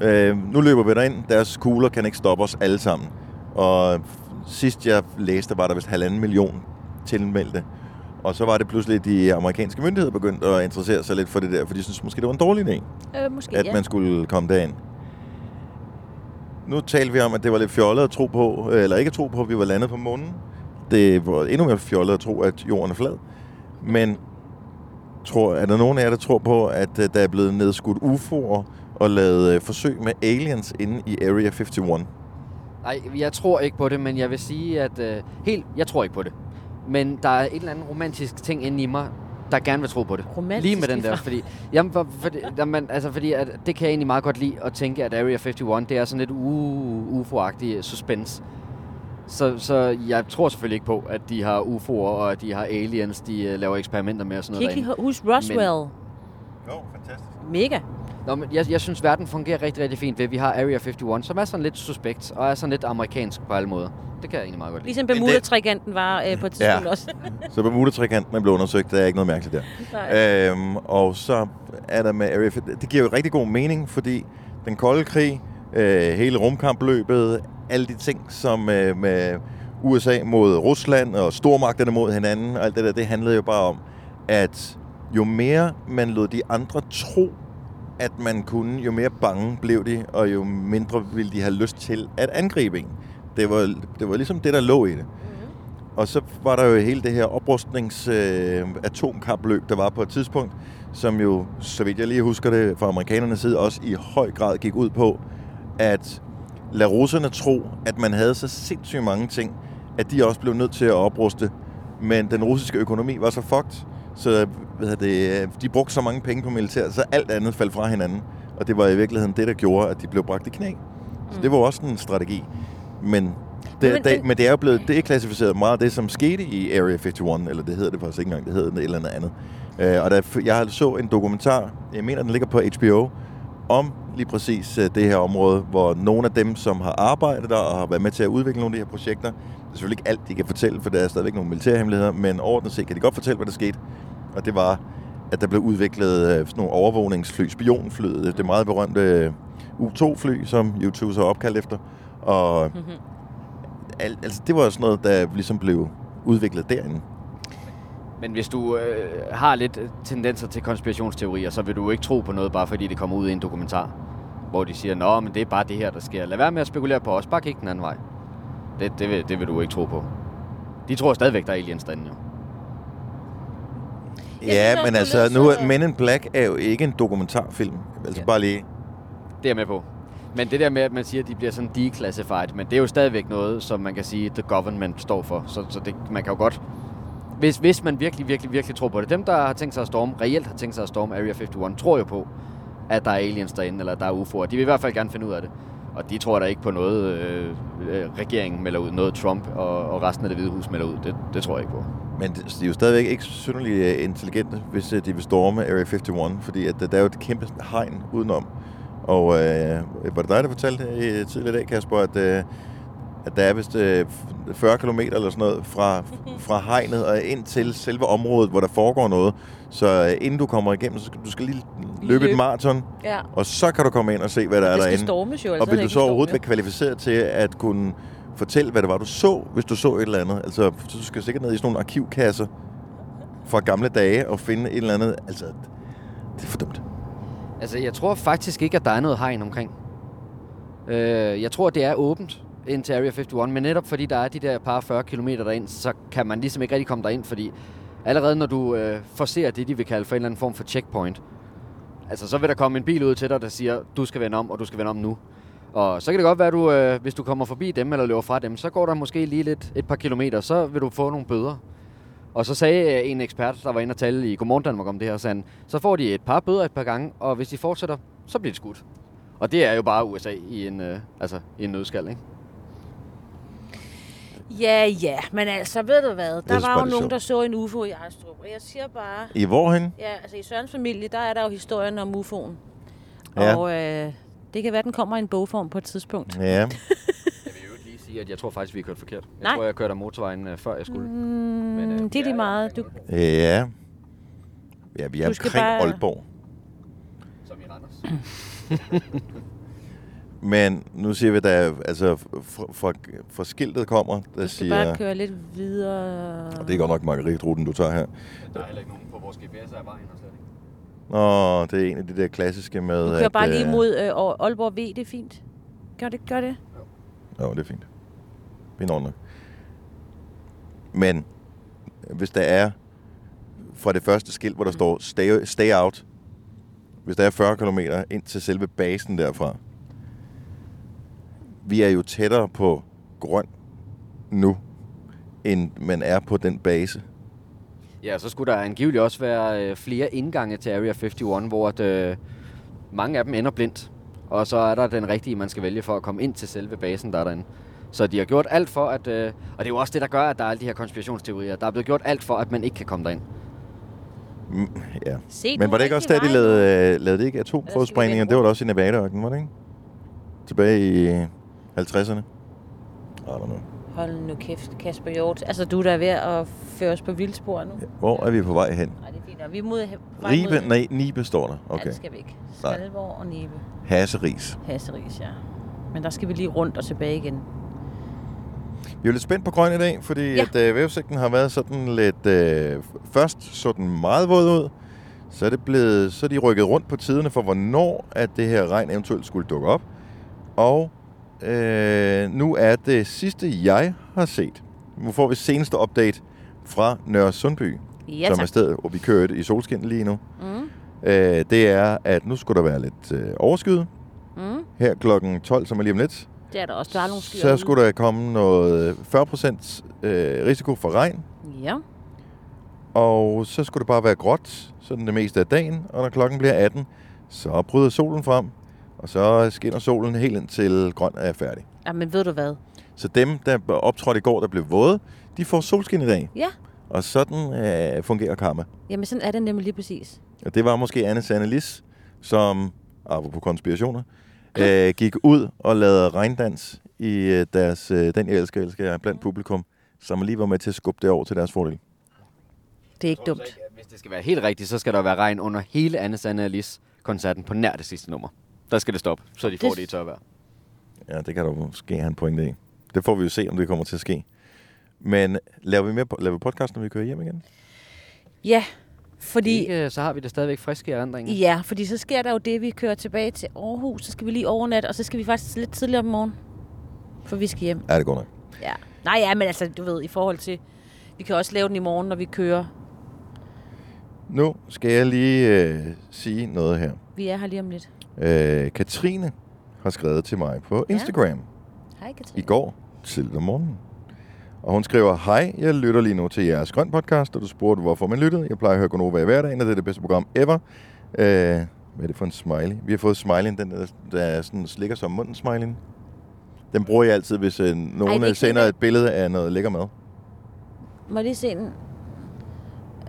Øh, nu løber vi derind. Deres kugler kan ikke stoppe os alle sammen. Og sidst jeg læste, var der vist halvanden million tilmeldte. Og så var det pludselig, at de amerikanske myndigheder begyndte at interessere sig lidt for det der, for de synes måske, det var en dårlig idé, Øh, måske, at ja. man skulle komme derind. Nu talte vi om, at det var lidt fjollet at tro på, øh, eller ikke at tro på, at vi var landet på månen. Det var endnu mere fjollet at tro, at jorden er flad. Men tror, er der nogen af jer, der tror på, at øh, der er blevet nedskudt UFO'er og lavet øh, forsøg med aliens inde i Area 51? Nej, jeg tror ikke på det, men jeg vil sige, at... Øh, helt, jeg tror ikke på det. Men der er en eller anden romantisk ting inde i mig, der gerne vil tro på det. Romantisk Lige med den der, fordi... Jamen, for, fordi, jamen, altså, fordi at, det kan jeg egentlig meget godt lide at tænke, at Area 51, det er sådan lidt uh, UFO-agtig suspense. Så, så jeg tror selvfølgelig ikke på, at de har UFO'er, og at de har aliens, de uh, laver eksperimenter med og sådan Kan noget ikke derinde. huske Roswell? Jo, fantastisk. Mega. Nå, men jeg, jeg synes, verden fungerer rigtig, rigtig fint ved, at vi har Area 51, som er sådan lidt suspekt, og er sådan lidt amerikansk på alle måder. Det kan jeg egentlig meget godt lide. Ligesom Bermuda-trikanten var øh, på et tidspunkt Ja. også. Så Bermuda-trikanten er blevet undersøgt, der er ikke noget mærkeligt der. Øhm, og så er der med Area 50, det giver jo rigtig god mening, fordi den kolde krig, øh, hele rumkampløbet, alle de ting, som øh, med USA mod Rusland og stormagterne mod hinanden, og alt det der, det handlede jo bare om, at jo mere man lod de andre tro, at man kunne, jo mere bange blev de, og jo mindre ville de have lyst til at angribe en. Det var, det var ligesom det, der lå i det. Og så var der jo hele det her oprustnings øh, atomkapløb, der var på et tidspunkt, som jo, så vidt jeg lige husker det fra amerikanernes side, også i høj grad gik ud på, at lade russerne tro, at man havde så sindssygt mange ting, at de også blev nødt til at opruste. Men den russiske økonomi var så fucked, så hvad det, de brugte så mange penge på militæret, så alt andet faldt fra hinanden. Og det var i virkeligheden det, der gjorde, at de blev bragt i knæ. Så det var også en strategi. Men det, Men- det, men det er jo blevet det er klassificeret meget af det, som skete i Area 51, eller det hedder det faktisk ikke engang, det hedder et eller andet andet. Øh, og der, jeg har så en dokumentar, jeg mener, den ligger på HBO, om lige præcis øh, det her område, hvor nogle af dem, som har arbejdet der og har været med til at udvikle nogle af de her projekter, det er selvfølgelig ikke alt, de kan fortælle, for der er stadigvæk nogle militærhemmeligheder, men overordnet set kan de godt fortælle, hvad der skete. Og det var, at der blev udviklet øh, sådan nogle overvågningsfly, spionflyet, det meget berømte øh, U-2-fly, som YouTube så opkaldt efter. Og al, altså, det var sådan noget, der ligesom blev udviklet derinde. Men hvis du øh, har lidt øh, tendenser til konspirationsteorier, så vil du ikke tro på noget, bare fordi det kommer ud i en dokumentar. Hvor de siger, nå, men det er bare det her, der sker. Lad være med at spekulere på os. Bare kig den anden vej. Det, det, vil, det vil du ikke tro på. De tror stadigvæk, der er aliens derinde jo. Ja, synes men altså, nu er Men in Black er jo ikke en dokumentarfilm. Altså Ja. bare lige... Det er jeg med på. Men det der med, at man siger, at de bliver sådan declassified, men det er jo stadigvæk noget, som man kan sige, the government står for. Så, så det, man kan jo godt... Hvis, hvis man virkelig, virkelig, virkelig tror på det. Dem, der har tænkt sig at storme, reelt har tænkt sig at storme Area 51, tror jo på, at der er aliens derinde, eller at der er UFO'er. De vil i hvert fald gerne finde ud af det. Og de tror der ikke på noget, øh, øh, regeringen melder ud, noget Trump og, og resten af det hvide hus melder ud. Det, det tror jeg ikke på. Men de er jo stadigvæk ikke synderligt øh, intelligente, hvis øh, de vil storme Area 51, fordi at, der er jo et kæmpe hegn udenom. Og øh, var det dig, der fortalte tidligere i dag, Kasper, at, øh, at der er vist øh, 40 km eller sådan noget fra, fra hegnet og ind til selve området, hvor der foregår noget. Så øh, inden du kommer igennem, så skal du skal lige løbe et Løbe. maraton, Ja. og så kan du komme ind og se, hvad der er Det skal derinde. stormes jo, Og vil du så overhovedet være kvalificeret til at kunne fortælle, hvad det var, du så, hvis du så et eller andet? Altså, så du skal sikkert ned i sådan nogle arkivkasser fra gamle dage og finde et eller andet. Altså, det er for dumt. Altså, jeg tror faktisk ikke, at der er noget hegn omkring. Øh, jeg tror, det er åbent ind til Area 51, men netop fordi der er de der par 40 km derind, så kan man ligesom ikke rigtig komme derind, fordi allerede når du øh, forser det, de vil kalde for en eller anden form for checkpoint, altså så vil der komme en bil ud til dig, der siger, du skal vende om, og du skal vende om nu. Og så kan det godt være, at du, øh, hvis du kommer forbi dem eller løber fra dem, så går der måske lige lidt et par kilometer, så vil du få nogle bøder. Og så sagde øh, en ekspert, der var inde og tale i Godmorgen Danmark om det her, sagde så får de et par bøder et par gange, og hvis de fortsætter, så bliver det skudt. Og det er jo bare USA i en, øh, altså, i en nødskal, ikke? Ja, ja, men altså, ved du hvad? Der synes var bare, jo det er nogen, der så en UFO i Ejstrup, og jeg siger bare... I hvorhen? Ja, altså i Sørens familie, der er der jo historien om UFO'en. Ja. Og øh, det kan være, den kommer i en bogform på et tidspunkt. Ja. Jeg vil jo lige sige, at jeg tror faktisk, vi har kørt forkert. Jeg Nej. tror, jeg kørte af motorvejen, øh, før jeg skulle. Mm, Men, øh, det er lige meget. Du, Ja. Ja, vi er omkring bare- Aalborg. Som i Randers. Men nu siger vi, at der, altså, fra, fra, skiltet kommer, der du skal siger... bare køre lidt videre. Og det er godt nok margaritruten, du tager her. Der er heller ikke nogen på vores GPS af vejen, og slet ikke. Nå, det er en af de der klassiske med... Du kører at, bare lige øh, mod øh, Aalborg V, det er fint. Gør det, gør det. Jo, det er fint. Fint nok. Men hvis der er fra det første skilt, hvor der står stay, stay out, hvis der er 40 km ind til selve basen derfra, vi er jo tættere på grøn nu, end man er på den base. Ja, så skulle der angiveligt også være øh, flere indgange til Area 51, hvor at, øh, mange af dem ender blindt. Og så er der den rigtige, man skal vælge for at komme ind til selve basen, der er derinde. Så de har gjort alt for, at... Øh, og det er jo også det, der gør, at der er alle de her konspirationsteorier. Der er blevet gjort alt for, at man ikke kan komme derind. Mm, ja. Se, Men var det ikke også der, de lavede, øh, lavede de ikke atomprøvesprængninger? Det var da også i Nevada-ørkenen, var det ikke? Tilbage i 50'erne. I don't know. Hold nu kæft, Kasper Hjort. Altså, du er da ved at føre os på vildspor nu. Hvor er vi på vej hen? Nej, det er fint. Og vi er mod, Ribe, mod, nej, Nibe står der. Ja, Okay. det skal vi ikke. Skalborg og Nibe. Hasseris. Hasseris, ja. Men der skal vi lige rundt og tilbage igen. Vi er jo lidt spændt på grøn i dag, fordi Ja. ja. at øh, vævesigten har været sådan lidt... Øh, først så den meget våd ud, så er, det blevet, så er de rykket rundt på tiderne for, hvornår at det her regn eventuelt skulle dukke op. Og øh, nu er det sidste, jeg har set. Nu får vi seneste update fra Nørre Sundby, Ja, som er tak. stedet, hvor vi kører i solskin lige nu. Mm. Øh, det er, at nu skulle der være lidt øh, overskyet. Mm. Her klokken 12, som er lige om lidt, Det er der også. Der er nogle skyer så skulle der komme noget 40% øh, risiko for regn, Ja. og så skulle det bare være gråt, sådan det meste af dagen, og når klokken bliver 18, så bryder solen frem, og så skinner solen helt ind til grøn er færdig. ja. men ved du hvad? Så dem, der optrådte i går, der blev våde, de får solskin i dag, Ja. og sådan øh, fungerer karma. Jamen, sådan er det nemlig lige præcis. Og det var måske Anne Sanne Lis, som, apropos konspirationer, øh, gik ud og lavede regndans i øh, deres øh, Den Jeg Elsker, Elsker Jeg blandt publikum, som lige var med til at skubbe det over til deres fordel. Det er ikke dumt. Hvis det skal være helt rigtigt, så skal der være regn under hele Anne Sanne Alice koncerten på nær det sidste nummer. Der skal det stoppe, så de får Det- det i tørvejr. Ja, det kan du måske have en pointe i. Det får vi jo se, om det kommer til at ske. Men laver vi, mere, laver vi podcast, når vi kører hjem igen? Ja, fordi... Ikke, øh, så har vi det stadigvæk friske erindringer. Ja, fordi så sker der jo det, vi kører tilbage til Aarhus, så skal vi lige overnatte, og så skal vi faktisk lidt tidligere om morgenen, for vi skal hjem. Ja, det går nok. Ja. Nej, ja, men altså, du ved, i forhold til, vi kan også lave den i morgen, når vi kører. Nu skal jeg lige øh, sige noget her. Vi er her lige om lidt. Øh, Katrine har skrevet til mig på Ja. Instagram Hej, Katrine. i går tidligt om morgenen. Og hun skriver, Hej, jeg lytter lige nu til jeres grøn podcast, og du spurgte, hvorfor man lyttede. Jeg plejer at høre Gonova i hverdagen, og det er det bedste program ever. Øh, Hvad er det for en smiley? Vi har fået smileyen, den der, der er sådan, slikker som munden smileyen. Den bruger jeg altid, hvis øh, nogen Ej, ikke sender et billede af noget lækker mad. Må jeg lige se den?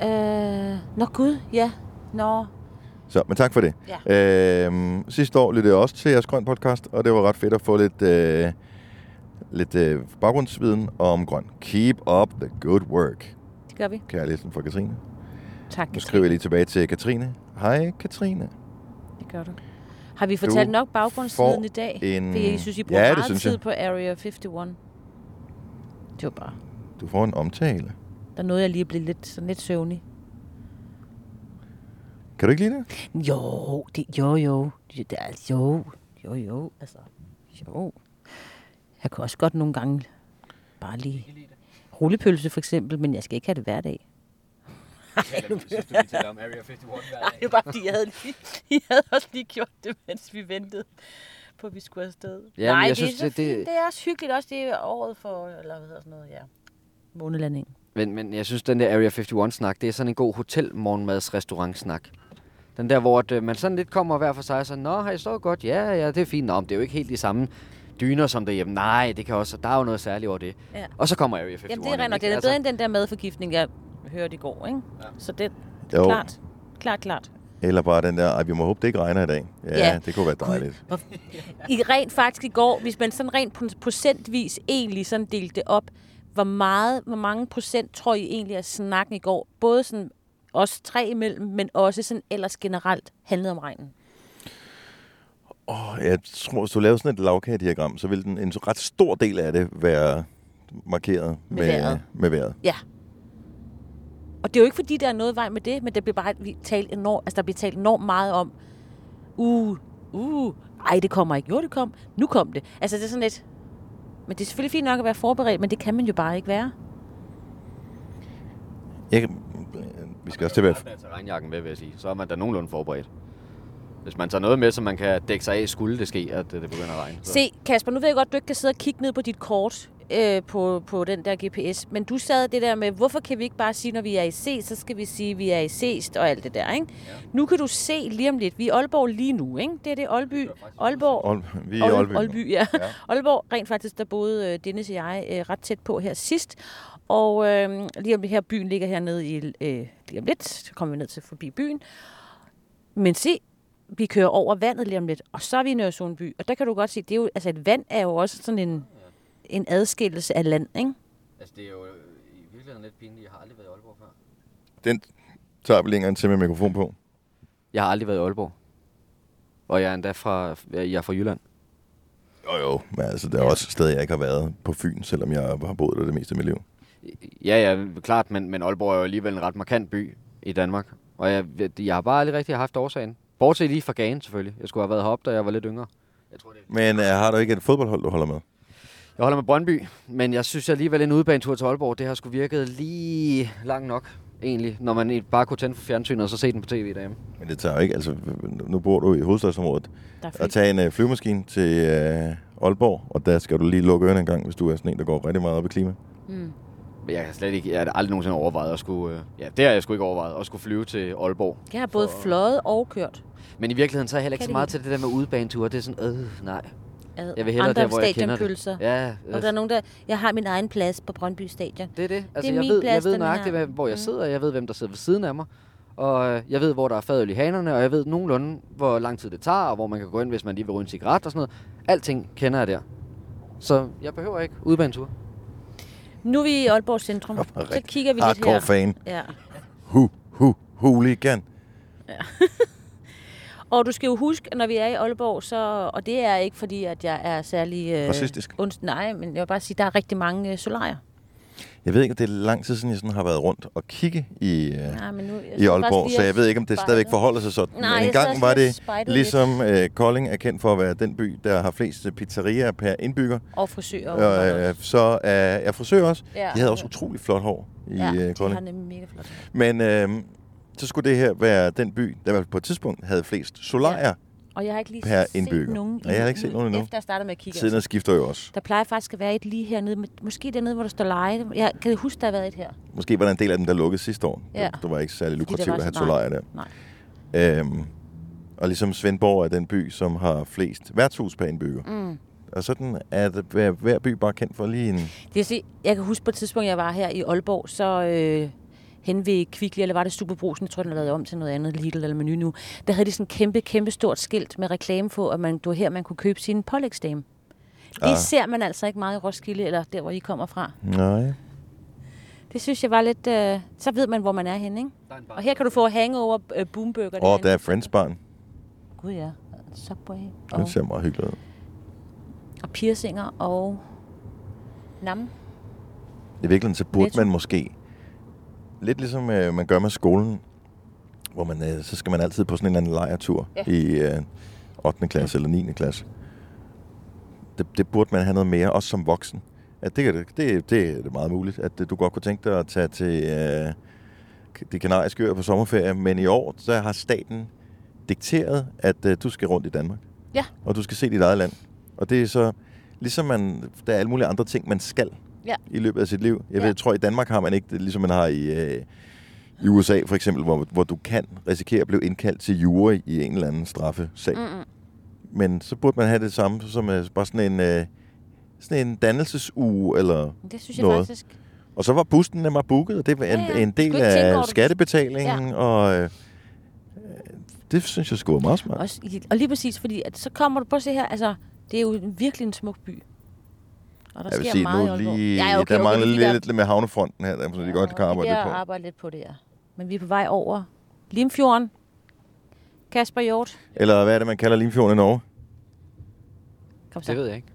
Øh, nå gud, ja. Nå, Så, men tak for det. Ja. Øhm, sidste år lyttede jeg også til jeres grøn podcast, og det var ret fedt at få lidt, øh, lidt øh, baggrundsviden om grøn. Keep up the good work. det gør vi. Kærligheden fra Katrine. Tak, Nu skriver jeg lige tilbage til Katrine. Hej Katrine. Det gør du. Har vi fortalt Du nok baggrundssiden får i dag? en- Fordi jeg synes, I bruger Ja, meget tid jeg. på Area 51. Det var bare... Du får en omtale. Der nåede jeg lige at blive lidt, sådan lidt søvnig. Kan du ikke lide det? Jo, det, jo, jo. Det er, jo, jo, jo. Altså, jo. Jeg kan også godt nogle gange bare lige rullepølse for eksempel, men jeg skal ikke have det hver dag. Nej, det var bare fordi, jeg havde, lige, I havde også lige gjort det, mens vi ventede på, at vi skulle afsted. Ja, Nej, jeg det, synes, er så det- det- fint. det er også hyggeligt. Også det er året for, eller hvad hedder sådan noget, ja. Månelanding. Men, men jeg synes, den der Area 51-snak, det er sådan en god hotel-morgenmads-restaurant-snak. Den der, hvor at, øh, man sådan lidt kommer hver for sig og så, Nå, har I så godt? Ja, ja, det er fint. Nå, men det er jo ikke helt de samme dyner som derhjemme. Nej, det kan også, der er jo noget særligt over det. Ja. Og så kommer Area 51 Jamen, det er rent nok. Det er Altså, bedre end den der madforgiftning, jeg hørte i går, ikke? Ja. Så det er Jo. klart. Klart, klart. Eller bare den der, vi må håbe, det ikke regner i dag. Ja, Ja. det kunne være dejligt. I rent faktisk i går, hvis man sådan rent pro- procentvis egentlig sådan delte det op, hvor meget, hvor mange procent tror I egentlig at snakken i går, både sådan os tre imellem, men også sådan ellers generelt handlede om regnen? Oh, jeg tror, hvis du lavede sådan et lavkagediagram, så ville den, en ret stor del af det være markeret med, vejret. med vejret. Ja. Og det er jo ikke fordi, der er noget vej med det, men det bliver bare talt enormt, altså der bliver talt enormt meget om, uh, uh, ej, det kommer ikke. Jo, det kom. Nu kom det. Altså, det er sådan lidt... Men det er selvfølgelig fint nok at være forberedt, men det kan man jo bare ikke være. Jeg, vi skal også til at være... at tage regnjakken med, vil jeg sige. Så er man da nogenlunde forberedt. Hvis man tager noget med, så man kan dække sig af, skulle det ske, at øh, det begynder at regne. Så. Se, Kasper, nu ved jeg godt, du ikke kan sidde og kigge ned på dit kort øh, på, på den der GPS, men du sad det der med, hvorfor kan vi ikke bare sige, når vi er i C, så skal vi sige, at vi er i Cst og alt det der, ikke? Ja. Nu kan du se lige om lidt, vi er i Aalborg lige nu, ikke? Det er det Aalby. Aalborg. Vi er i Aalby. Aalby, ja. Ja. ja. Aalborg, rent faktisk, der boede øh, Dennis og jeg øh, ret tæt på her sidst. Og øh, lige om det her byen ligger hernede i, øh, lige om lidt, så kommer vi ned til forbi byen. Men se, vi kører over vandet lige om lidt, og så er vi i Nørresundby. Og der kan du godt se, det er jo, altså et vand er jo også sådan en, en adskillelse af land, ikke? Altså, det er jo i virkeligheden lidt pinligt. Jeg har aldrig været i Aalborg før. Den tager vi længere til med mikrofon på. Jeg har aldrig været i Aalborg. Og jeg er endda fra, jeg er fra Jylland. Jo jo, men altså, der er også steder, jeg ikke har været på Fyn, selvom jeg har boet der det meste af mit liv. Ja, ja, klart, men, men Aalborg er jo alligevel en ret markant by i Danmark. Og jeg, jeg har bare aldrig rigtig haft årsagen. Bortset lige fra Gagen, selvfølgelig. Jeg skulle have været heroppe, da jeg var lidt yngre. Jeg, tror, det... Men uh, har du ikke et fodboldhold, du holder med? jeg holder med Brøndby, men jeg synes alligevel, en udebanetur til Aalborg, det har sgu virket lige lang nok, egentlig. Når man ikke bare kunne tænde for fjernsynet og så se den på tv derhjemme. Men det tager jo ikke, altså nu bor du i hovedstadsområdet. At tage en uh, flyvemaskine til uh, Aalborg, og der skal du lige lukke ørerne en gang, hvis du er sådan en, der går rigtig meget op i klima. Mm. Men jeg har slet ikke, jeg har aldrig nogensinde overvejet at skulle, øh, ja, det har jeg sgu ikke overvejet, at skulle flyve til Aalborg. Jeg har både fløjet og kørt. Men i virkeligheden så er jeg heller ikke så det meget til det der med udebaneture. Det er sådan, øh, nej. Ad. Jeg vil hellere Andre der, hvor jeg kender det. Ja, Og der er nogen, der... Jeg har min egen plads på Brøndby Stadion. det er det. Altså, er jeg, min ved, plads, jeg ved nøjagtigt, hvad- hvor jeg Mm. sidder. Jeg ved, hvem der sidder ved siden af mig. Og øh, jeg ved, hvor der er fadøl i hanerne, og jeg ved nogenlunde, hvor lang tid det tager, og hvor man kan gå ind, hvis man lige vil ryge en cigaret og sådan noget. Alting kender jeg der. Så jeg behøver ikke udebanetur. Nu er vi i Aalborg Centrum. Så kigger vi lidt Hardcore her. fan. Ja. Hu, hu, hooligan. Og du skal jo huske, når vi er i Aalborg, så, og det er ikke fordi, at jeg er særlig... Øh, Racistisk. Ondt, nej, men jeg vil bare sige, at der er rigtig mange øh, solarier. Jeg ved ikke, det er lang tid siden, jeg sådan har været rundt og kigge i, uh, Nej, men nu, jeg i Aalborg, så jeg ved ikke, om det stadigvæk forholder sig sådan. Nej, Men synes var det ligesom uh, Kolding er kendt for at være den by, der har flest øh, pizzerier per indbygger. Og frisører. Og, uh, så er uh, jeg frisør også. Ja. De havde også utrolig flot hår i ja, uh, de Kolding. har nemlig mega flot. Men øh, så skulle det her være den by, der på et tidspunkt havde flest solarier, ja. Og jeg har ikke lige Per set indbygger. nogen Nej, jeg har ikke set nogen endnu. Efter jeg startede med at kigge. siden altså. skifter jo også. Der plejer faktisk at være et lige hernede. men Måske dernede, hvor der står leje. Jeg kan huske, der har været et her. Måske var der en del af dem, der lukkede sidste år. Ja. Det, det var ikke særlig lukrativt at have så- solarier der. Nej. Øhm, Og ligesom Svendborg er den by, som har flest værtshus per indbygger. Mm. Og sådan er det, hver, hver by bare kendt for lige en... Det vil sige, jeg kan huske på et tidspunkt, jeg var her i Aalborg, så øh, hen ved Kvickly, eller var det Superbrusen, jeg tror, den er lavet om til noget andet, Lidl eller Menu nu, der havde de sådan en kæmpe, kæmpe stort skilt med reklame på, at man, det var her, man kunne købe sin pålægsdame. Det Ah. ser man altså ikke meget i Roskilde, eller der, hvor I kommer fra. Nej. Det synes jeg var lidt... Øh, så ved man, hvor man er henne, ikke? Og her kan du få hangover øh, boomburger. Og der er Friends barn. Gud ja. Subway. Og, ser meget hyggelig ud. og piercinger og nam. I virkeligheden, så burde Netto. man måske... Lidt ligesom øh, man gør med skolen, hvor man, øh, så skal man altid på sådan en eller anden lejretur Ja. i øh, 8. klasse eller 9. klasse. Det, det burde man have noget mere, også som voksen. At det, det, det, det er meget muligt, at øh, du godt kunne tænke dig at tage til øh, de kanariske øer på sommerferie, men i år, så har staten dikteret, at øh, du skal rundt i Danmark. Ja. Og du skal se dit eget land. Og det er så, ligesom man, der er alle mulige andre ting, man skal Ja. i løbet af sit liv. Jeg, Ja. ved, jeg tror, i Danmark har man ikke det, ligesom man har i, øh, i USA for eksempel, hvor, hvor du kan risikere at blive indkaldt til jury i en eller anden straffesag. Mm. Mm-mm. Men så burde man have det samme som øh, bare sådan en, øh, sådan en dannelsesuge, eller Det synes jeg noget. faktisk. Og så var bussen nemlig booket, og det var en, Ja, ja, en del tænke af skattebetalingen, ja. og øh, det synes jeg skulle være meget smart. Også, og lige præcis, fordi at så kommer du på at se her, altså, det er jo virkelig en smuk by. Og der Jeg vil sker sige, meget nu lige, Ja, okay, der mangler okay, lige der- lidt med havnefronten her, der må de godt kan arbejde lidt på. arbejde lidt på det, ja. Men vi er på vej over Limfjorden. Kasper Hjort. Eller hvad er det, man kalder Limfjorden i Norge? Kom så. Det ved jeg ikke.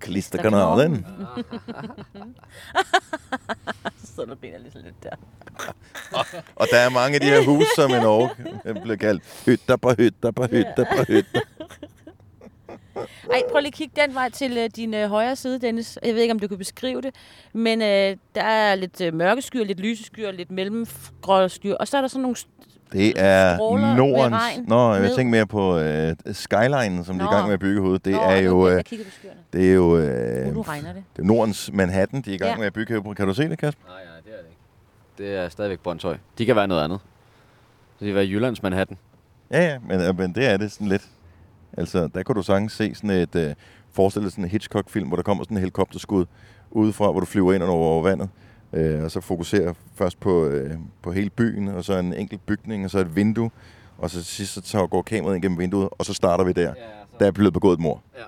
Klisterkanalen. Så du og griner lige så lidt der. Og der er mange af de her huse, som i Norge bliver kaldt hytter på hytter på hytter på hytter. Ej, prøv lige at kigge den vej til øh, din øh, højre side, Dennis. Jeg ved ikke, om du kan beskrive det, men øh, der er lidt øh, mørke skyer, lidt lyse skyer, lidt mellemgrå skyer, og så er der sådan nogle... Det er Nordens... Nå, jeg ned. tænker mere på øh, Skyline, som de er i Nå. gang med at bygge hovedet. Det Nå, er jo... Øh, det er jo... Uh, Øh, nu regner det. det er Nordens Manhattan, de er i gang Ja. med at bygge. her. Kan du se det, Kasper? Nej, nej, det er det ikke. Det er stadigvæk Brøndshøj. De kan være noget andet. Så de kan være Jyllands Manhattan. Ja, ja, men, øh, men det er det sådan lidt. Altså, der kunne du sagtens se sådan et... Øh, forestille sådan en Hitchcock-film, hvor der kommer sådan en helikopterskud udefra, hvor du flyver ind og over vandet. Øh, og så fokuserer først på, øh, på hele byen, og så en enkelt bygning, og så et vindue. Og så sidst så tager- går kameraet ind gennem vinduet, og så starter vi der. Der er blevet begået et mor. Ja.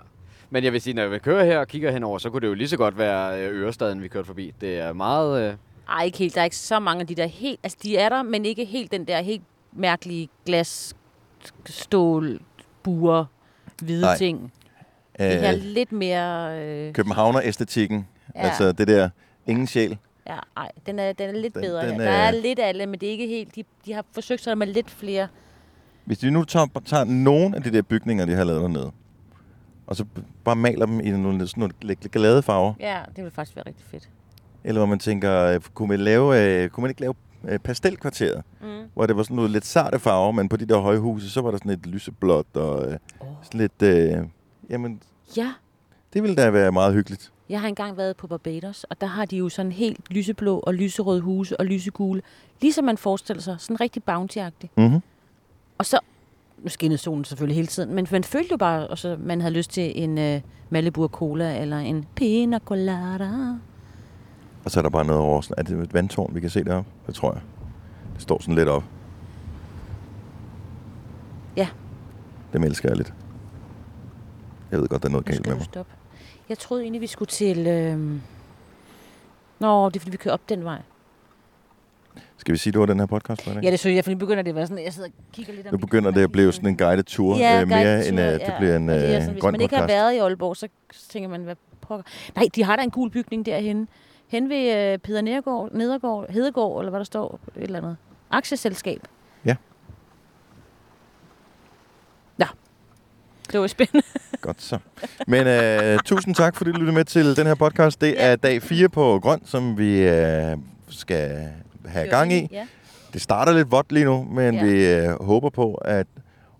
Men jeg vil sige, når vi kører her og kigger henover, så kunne det jo lige så godt være øh, Ørestaden, vi kørte forbi. Det er meget... Øh, Ej, ikke helt. Der er ikke så mange af de der helt... Altså, de er der, men ikke helt den der helt mærkelige glas, stål, buer, hvide Nej. ting. Det er Øh, lidt mere... Øh, Københavner-æstetikken. Ja. Ja. Altså det der ingen sjæl. ja, ej, den er, den er lidt Den- bedre. den her. Der er- er lidt af det, men det er ikke helt... De, de har forsøgt sig med lidt flere... Hvis vi nu tager, tager nogle af de der bygninger, de har lavet dernede, og så bare maler dem i nogle, sådan nogle lidt glade farver, Ja, det vil faktisk være rigtig fedt. eller hvor man tænker, øh, kunne man, lave, øh, kunne man ikke lave øh, pastelkvarteret, Mm. hvor det var sådan noget lidt sarte farver, men på de der høje huse, så var der sådan et lyseblåt og øh, sådan lidt... Øh, jamen, Ja, det ville da være meget hyggeligt. jeg har engang været på Barbados, og der har de jo sådan helt lyseblå og lyserøde huse og lysegule. Ligesom man forestiller sig, sådan rigtig bounty-agtigt. Mm-hmm. Og så, nu skinnede solen selvfølgelig hele tiden, men man følte jo bare, at man havde lyst til en uh, Malibu Cola eller en Pina Colada. Og så er der bare noget over... Er det et vandtårn, vi kan se deroppe? Det tror jeg. Det står sådan lidt op. Ja. Dem elsker jeg lidt. Jeg ved godt, der er noget galt med mig. stoppe. Jeg troede egentlig, vi skulle til... Øh... Nå, det er fordi, vi kører op den vej. Skal vi sige, det var den her podcast for i dag? Ja, det synes jeg, for nu begynder det at være sådan, jeg sidder og kigger lidt om Nu begynder det at blive sådan en guided tour, Ja, øh, mere guided end at det bliver en øh, sådan, hvis grøn man ikke har podcast. været i Aalborg, så tænker man, hvad pokker. Nej, de har da en gul bygning derhen. Hen ved øh, Peter Nedergaard, Nedergaard, Hedegaard, eller hvad der står, et eller andet. Aktieselskab. Ja. Ja. Det var spændende. Godt så. Men øh, tusind tak, fordi du lyttede med til den her podcast. Det er dag 4 på Grøn, som vi øh, skal have gang i. Ja. Det starter lidt vådt lige nu, men Ja. ja. vi øh, håber på, at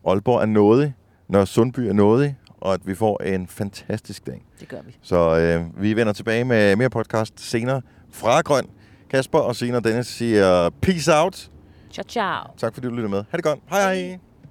Aalborg er nådig, når Sundby er nådig, og at vi får en fantastisk dag. Det gør vi. Så øh, vi vender tilbage med mere podcast senere fra Grøn. Kasper og senere Dennis siger peace out. Ciao, ciao. Tak fordi du lyttede med. Ha' det godt. Hej hej.